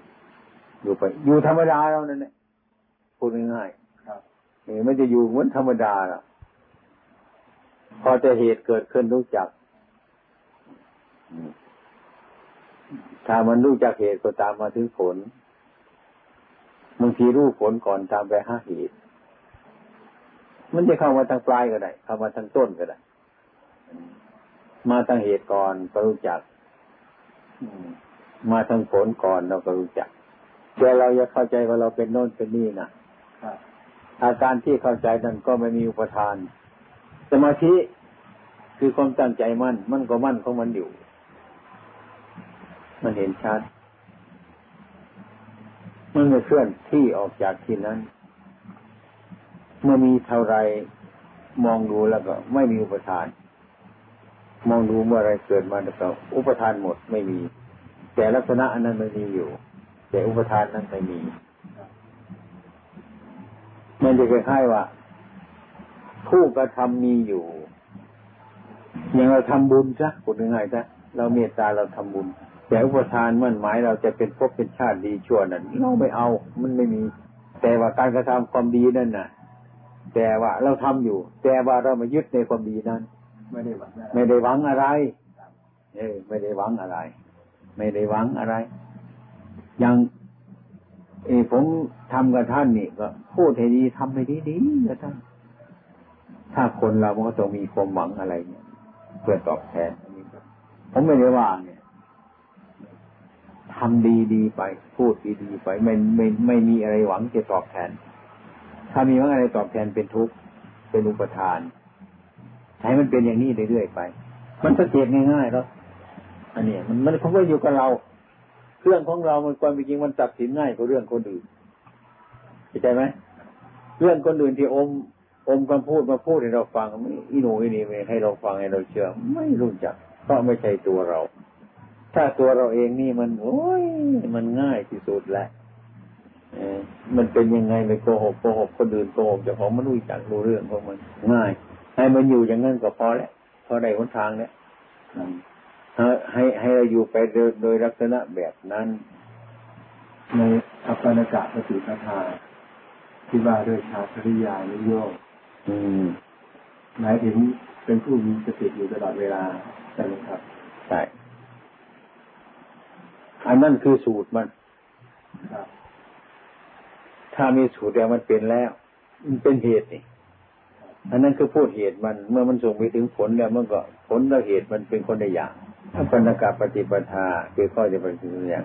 อยู่ไป อยู่ธรรมดาเรานั่นแหละพูดง่ายๆนี่มันจะอยู่เหมือนธรรมดาล่ะ พอจะเหตุเกิดขึ้นรู้จักถ้ามันรู้จากเหตุก็ตามมาถึงผล บางทีรู้ผลก่อนตามไปหาเหตุ มันจะเข้ามาทางปลายก็ได้ เข้ามาทางต้นก็ได้ มาทางเหตุก่อนก็รู้จัก มาทางผลก่อนเราก็รู้จักแต่เราอยากเข้าใจว่าเราเป็นโน่นเป็นนี่นะอาการที่เข้าใจนั้นก็ไม่มีอุปทาน สมาธิคือความตั้งใจมั่น มันก็มั่นของมันอยู่ มันเห็นชัด มันไม่เคลื่อนที่ออกจากที่นั้น เมื่อมีเท่าไรมองดูแล้วก็ไม่มีอุปทาน มองดูเมื่อไรเกิดมาแล้วก็อุปทานหมดไม่มี แต่ลักษณะอันนั้นมันมีอยู่ แต่อุปทานนั้นไม่มี มันจะคล้ายๆว่าผู้กระทำมีอยู่ อย่างเราทำบุญซะพูดง่ายๆซะเราเมตตาเราทำบุญ แต่อุปทานมั่นหมายเราจะเป็นพบเป็นชาติดีชั่วนั้นเราไม่เอา มันไม่มี แต่ว่าการกระทำความดีนั่นน่ะ แต่ว่าเราทำอยู่ แต่ว่าเรามายึดในความดีนั้น ไม่ได้หวังไม่ได้หวังอะไรเออไม่ได้หวังอะไร ไม่ได้หวังอะไรอย่างเออผมทำกับท่านนี่ก็พูดให้ดีทำให้ดีดีกับท่านถ้าคนเรามันก็ต้องมีความหวังอะไรเนี่ย เพื่อตอบแทนผมไม่ได้ว่าเนี่ย ทำดีดีไป พูดดีดีไป ไม่ไม่ไม่มีอะไรหวังจะตอบแทน ถ้ามีหวังอะไรตอบแทนเป็นทุกข์เป็นอุปทาน ให้มันเป็นอย่างนี้เรื่อยๆไป มันสังเกตง่ายๆแล้วอันนี้มันมันเขาก็อยู่กับเราเรื่องของเรามันความจริงมันตัดสินง่ายกว่าเรื่องคนอื่นเข้าใจไหมเรื่องคนอื่นที่อม อมคำพูดมาพูดให้เราฟังอีโนอีนี่ให้เราฟังให้เราเชื่อ ไม่รู้จักเพราะไม่ใช่ตัวเรา ถ้าตัวเราเองนี่มัน โอ้ยมันง่ายที่สุดแหละมันเป็นยังไงไปโกหกโกหกคนอื่นโกหกจะของมันรู้จักรู้เรื่องของมัน ง่าย ให้มันอยู่อย่างนั้นก็พอแล้วพอได้หนทางแล้วให้ให้เราอยู่ไปโดยโดยลักษณะแบบนั้น ในอัปปนากะปฏิปทาที่ว่าด้วยชาคริยานิโยกหมายถึงเป็นผู้มีสติอยู่ตลอดเวลาใช่ไหมครับใช่ อันนั้นคือสูตรมันถ้ามีสูตรแล้วมันเป็นแล้ว มันเป็นเหตุนี่อันนั้นคือพูดเหตุมัน เมื่อมันส่งไปถึงผลแล้วมันก็ผลและเหตุมันเป็นคนในอย่างถ้าปณกาปฏิปทาคือข้อจะเป็นอย่าง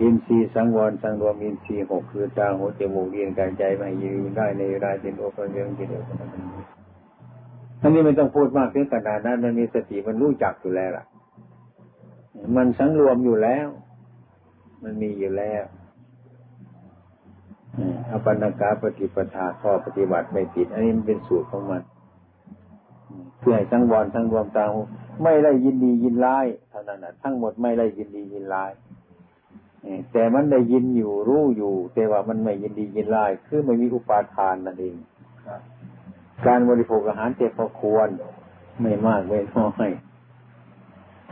อินทรีย์สังวรสังรวมอินทรีย์หกคือตาหูจมูกเรียนกายใจไม่ยืนได้ในรายเป็นโอปัญญงที่เดียวกันอันนี้ไม่ต้องพูดมากเพียงขนาดนั้นมันมีสติมันรู้จักอยู่แล้วล่ะ มันสังรวมอยู่แล้ว มันมีอยู่แล้วอปันกาปฏิปทาข้อปฏิบัติไม่ผิด อันนี้มันเป็นสูตรของมันเพื่อให้ทั้งวรทั้งรวมตาไม่ได้ยินดียินร้ายเท่านั้นทั้งหมดไม่ได้ยินดียินร้ายแต่มันได้ยินอยู่รู้อยู่ แต่ว่ามันไม่ยินดียินร้ายคือไม่มีอุปาทานนั่นเองการบริโภคอาหารเจ็บพอควร ไม่มากไม่น้อย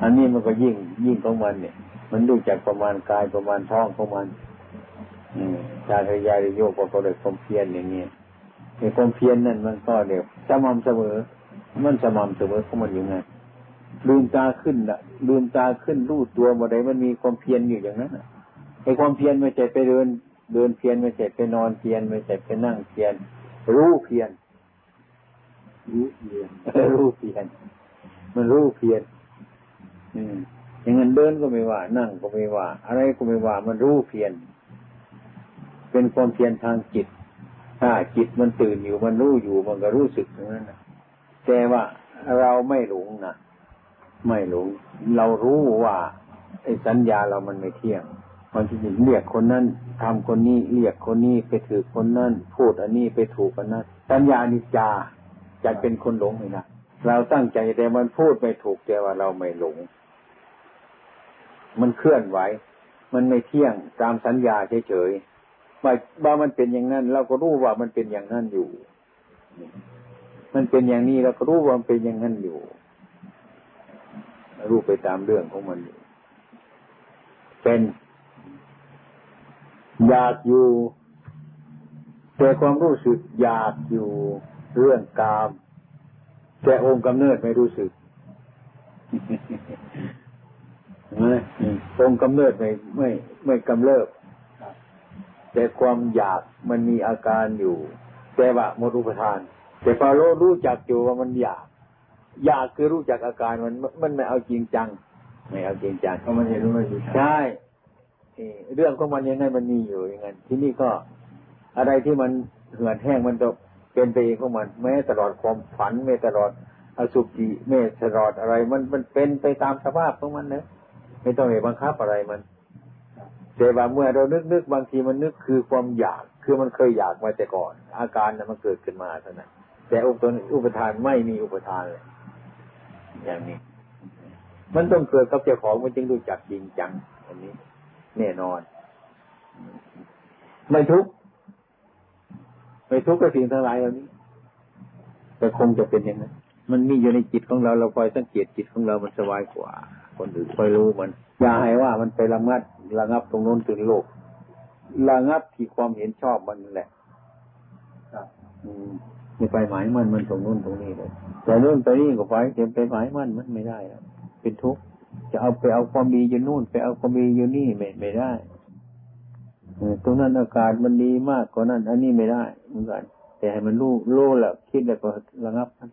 อันนี้มันก็ยิ่งยิ่งของมันเนี่ย มันดูจากประมาณกายประมาณท้องของมันชาติยาโยกก็เลยความเพียรอย่างเงี้ยในความเพียรนั่นมันก็เดี๋ยวสม่ำเสมอ มันสม่ำเสมอของมันอยู่ไงลืมตาขึ้นละลืมตาขึ้นรู้ตัวเมื่อใดมันมีความเพียรอยู่อย่างนั้นไอ้ความเพียรไม่ใช่ไปเดิน เดินเพียรไม่ใช่ไปนอนเพียรไม่ใช่ไปนั่งเพียรรู้เพียรรู้เพียรรู้เพียรมันรู้เพียรอืม อย่างนั้นเดินก็ไม่ว่า นั่งก็ไม่ว่า อะไรก็ไม่ว่า มันรู้เพียรเป็นความเพียรทางจิต ถ้าจิตมันตื่นอยู่มันรู้อยู่มันก็รู้สึกอย่างนั้นนะแต่ว่าเราไม่หลงนะไม่หลง เรารู้ว่าไอ้สัญญาเรามันไม่เที่ยงมันจะเรียกคนนั้นทำคนนี้เรียกคนนี้ไปถือคนนั้นพูดอันนี้ไปถูกอันนั้นสัญญานิจาจะเป็นคนหลงไหมนะเราตั้งใจแต่มันพูดไม่ถูกแต่ว่าเราไม่หลง มันเคลื่อนไหว มันไม่เที่ยงตามสัญญาเฉยๆว่าว่ามันเป็นอย่างนั้น เราก็รู้ว่ามันเป็นอย่างนั้นอยู่ มันเป็นอย่างนี้เราก็รู้ว่ามันเป็นอย่างนั้นอยู่ รู้ไปตามเรื่องของมันอยู่เป็นอยากอยู่แต่ความรู้สึกอยากอยู่เรื่องกาม แต่องค์กำเนิดไม่รู้สึก นะตรงกำเนิดไม่ไม่ไม่กำเริบครับแต่ความอยากมันมีอาการอยู่ แต่ว่าหมดอุปทาน แต่พอรู้รู้จักอยู่ว่ามันอยาก อยากคือรู้จักอาการมันมันไม่เอาจริงจัง ไม่เอาจริงจังเพราะมันเห็นว่ามันอยู่ใช่เอ่อเรื่องของมันยังไงมันมีอยู่อย่างนั้นที่นี่ก็อะไรที่มันเหือดแห้งมันจะเป็นไปเองของมันแม้ตลอดความฝันแม้ตลอดอสุจิแม้ตลอดอะไร มันมันเป็นไปตามสภาพของมันนะ ไม่ต้องไปบังคับอะไรมันแต่ว่าเมื่อเรานึกนึกบางทีมันนึกคือความอยาก คือมันเคยอยากมาแต่ก่อน อาการนั้นมันเกิดขึ้นมาเท่านั้นแต่อุปทานอุปทานไม่มีอุปทานเลยอย่างนี้ มันต้องเกิดกับเจ้าของมันจึงรู้จักจริงจังอันนี้ แน่นอน ไม่ทุกข์ไม่ทุกข์กับสิ่งทั้งหลายเหล่านี้แต่คงจะเป็นอย่างนั้นมันมีอยู่ในจิตของเราเราคอยสังเกตจิตของเรามันสบายกว่า คนอื่นคอยรู้มัน อย่าให้ว่ามันไประงับระงับตรงโน้นถึงโลกระงับที่ความเห็นชอบมันนั่นแหละครับอืมไม่ไปหมายมันมันตรงนู้นตรงนี้เลยแต่เรื่องไปนี่ก็ไปเต็มไปหมายมันมันไม่ได้แล้วเป็นทุกข์จะเอาไปเอาความดีอยู่นู่น ไปเอาความดีอยู่นี่ไม่ไม่ได้เออตรงนั้นอากาศมันดีมากกว่านั้น อันนี้ไม่ได้เหมือนกันแต่ให้มันรู้รู้แล้วคิดแล้วก็ระงับมัน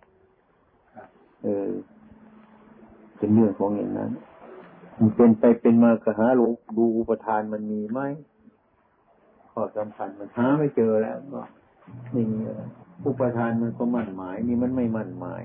ครับเออ เป็นเรื่องของอย่างนั้นมันเป็นไปเป็นมากระหาลูดูอุปทานมันมีไหมข้อสำคัญมันหาไม่เจอแล้วก็ไม่มีอะไรอุปทานมันก็มั่นหมาย นี่มันไม่มั่นหมาย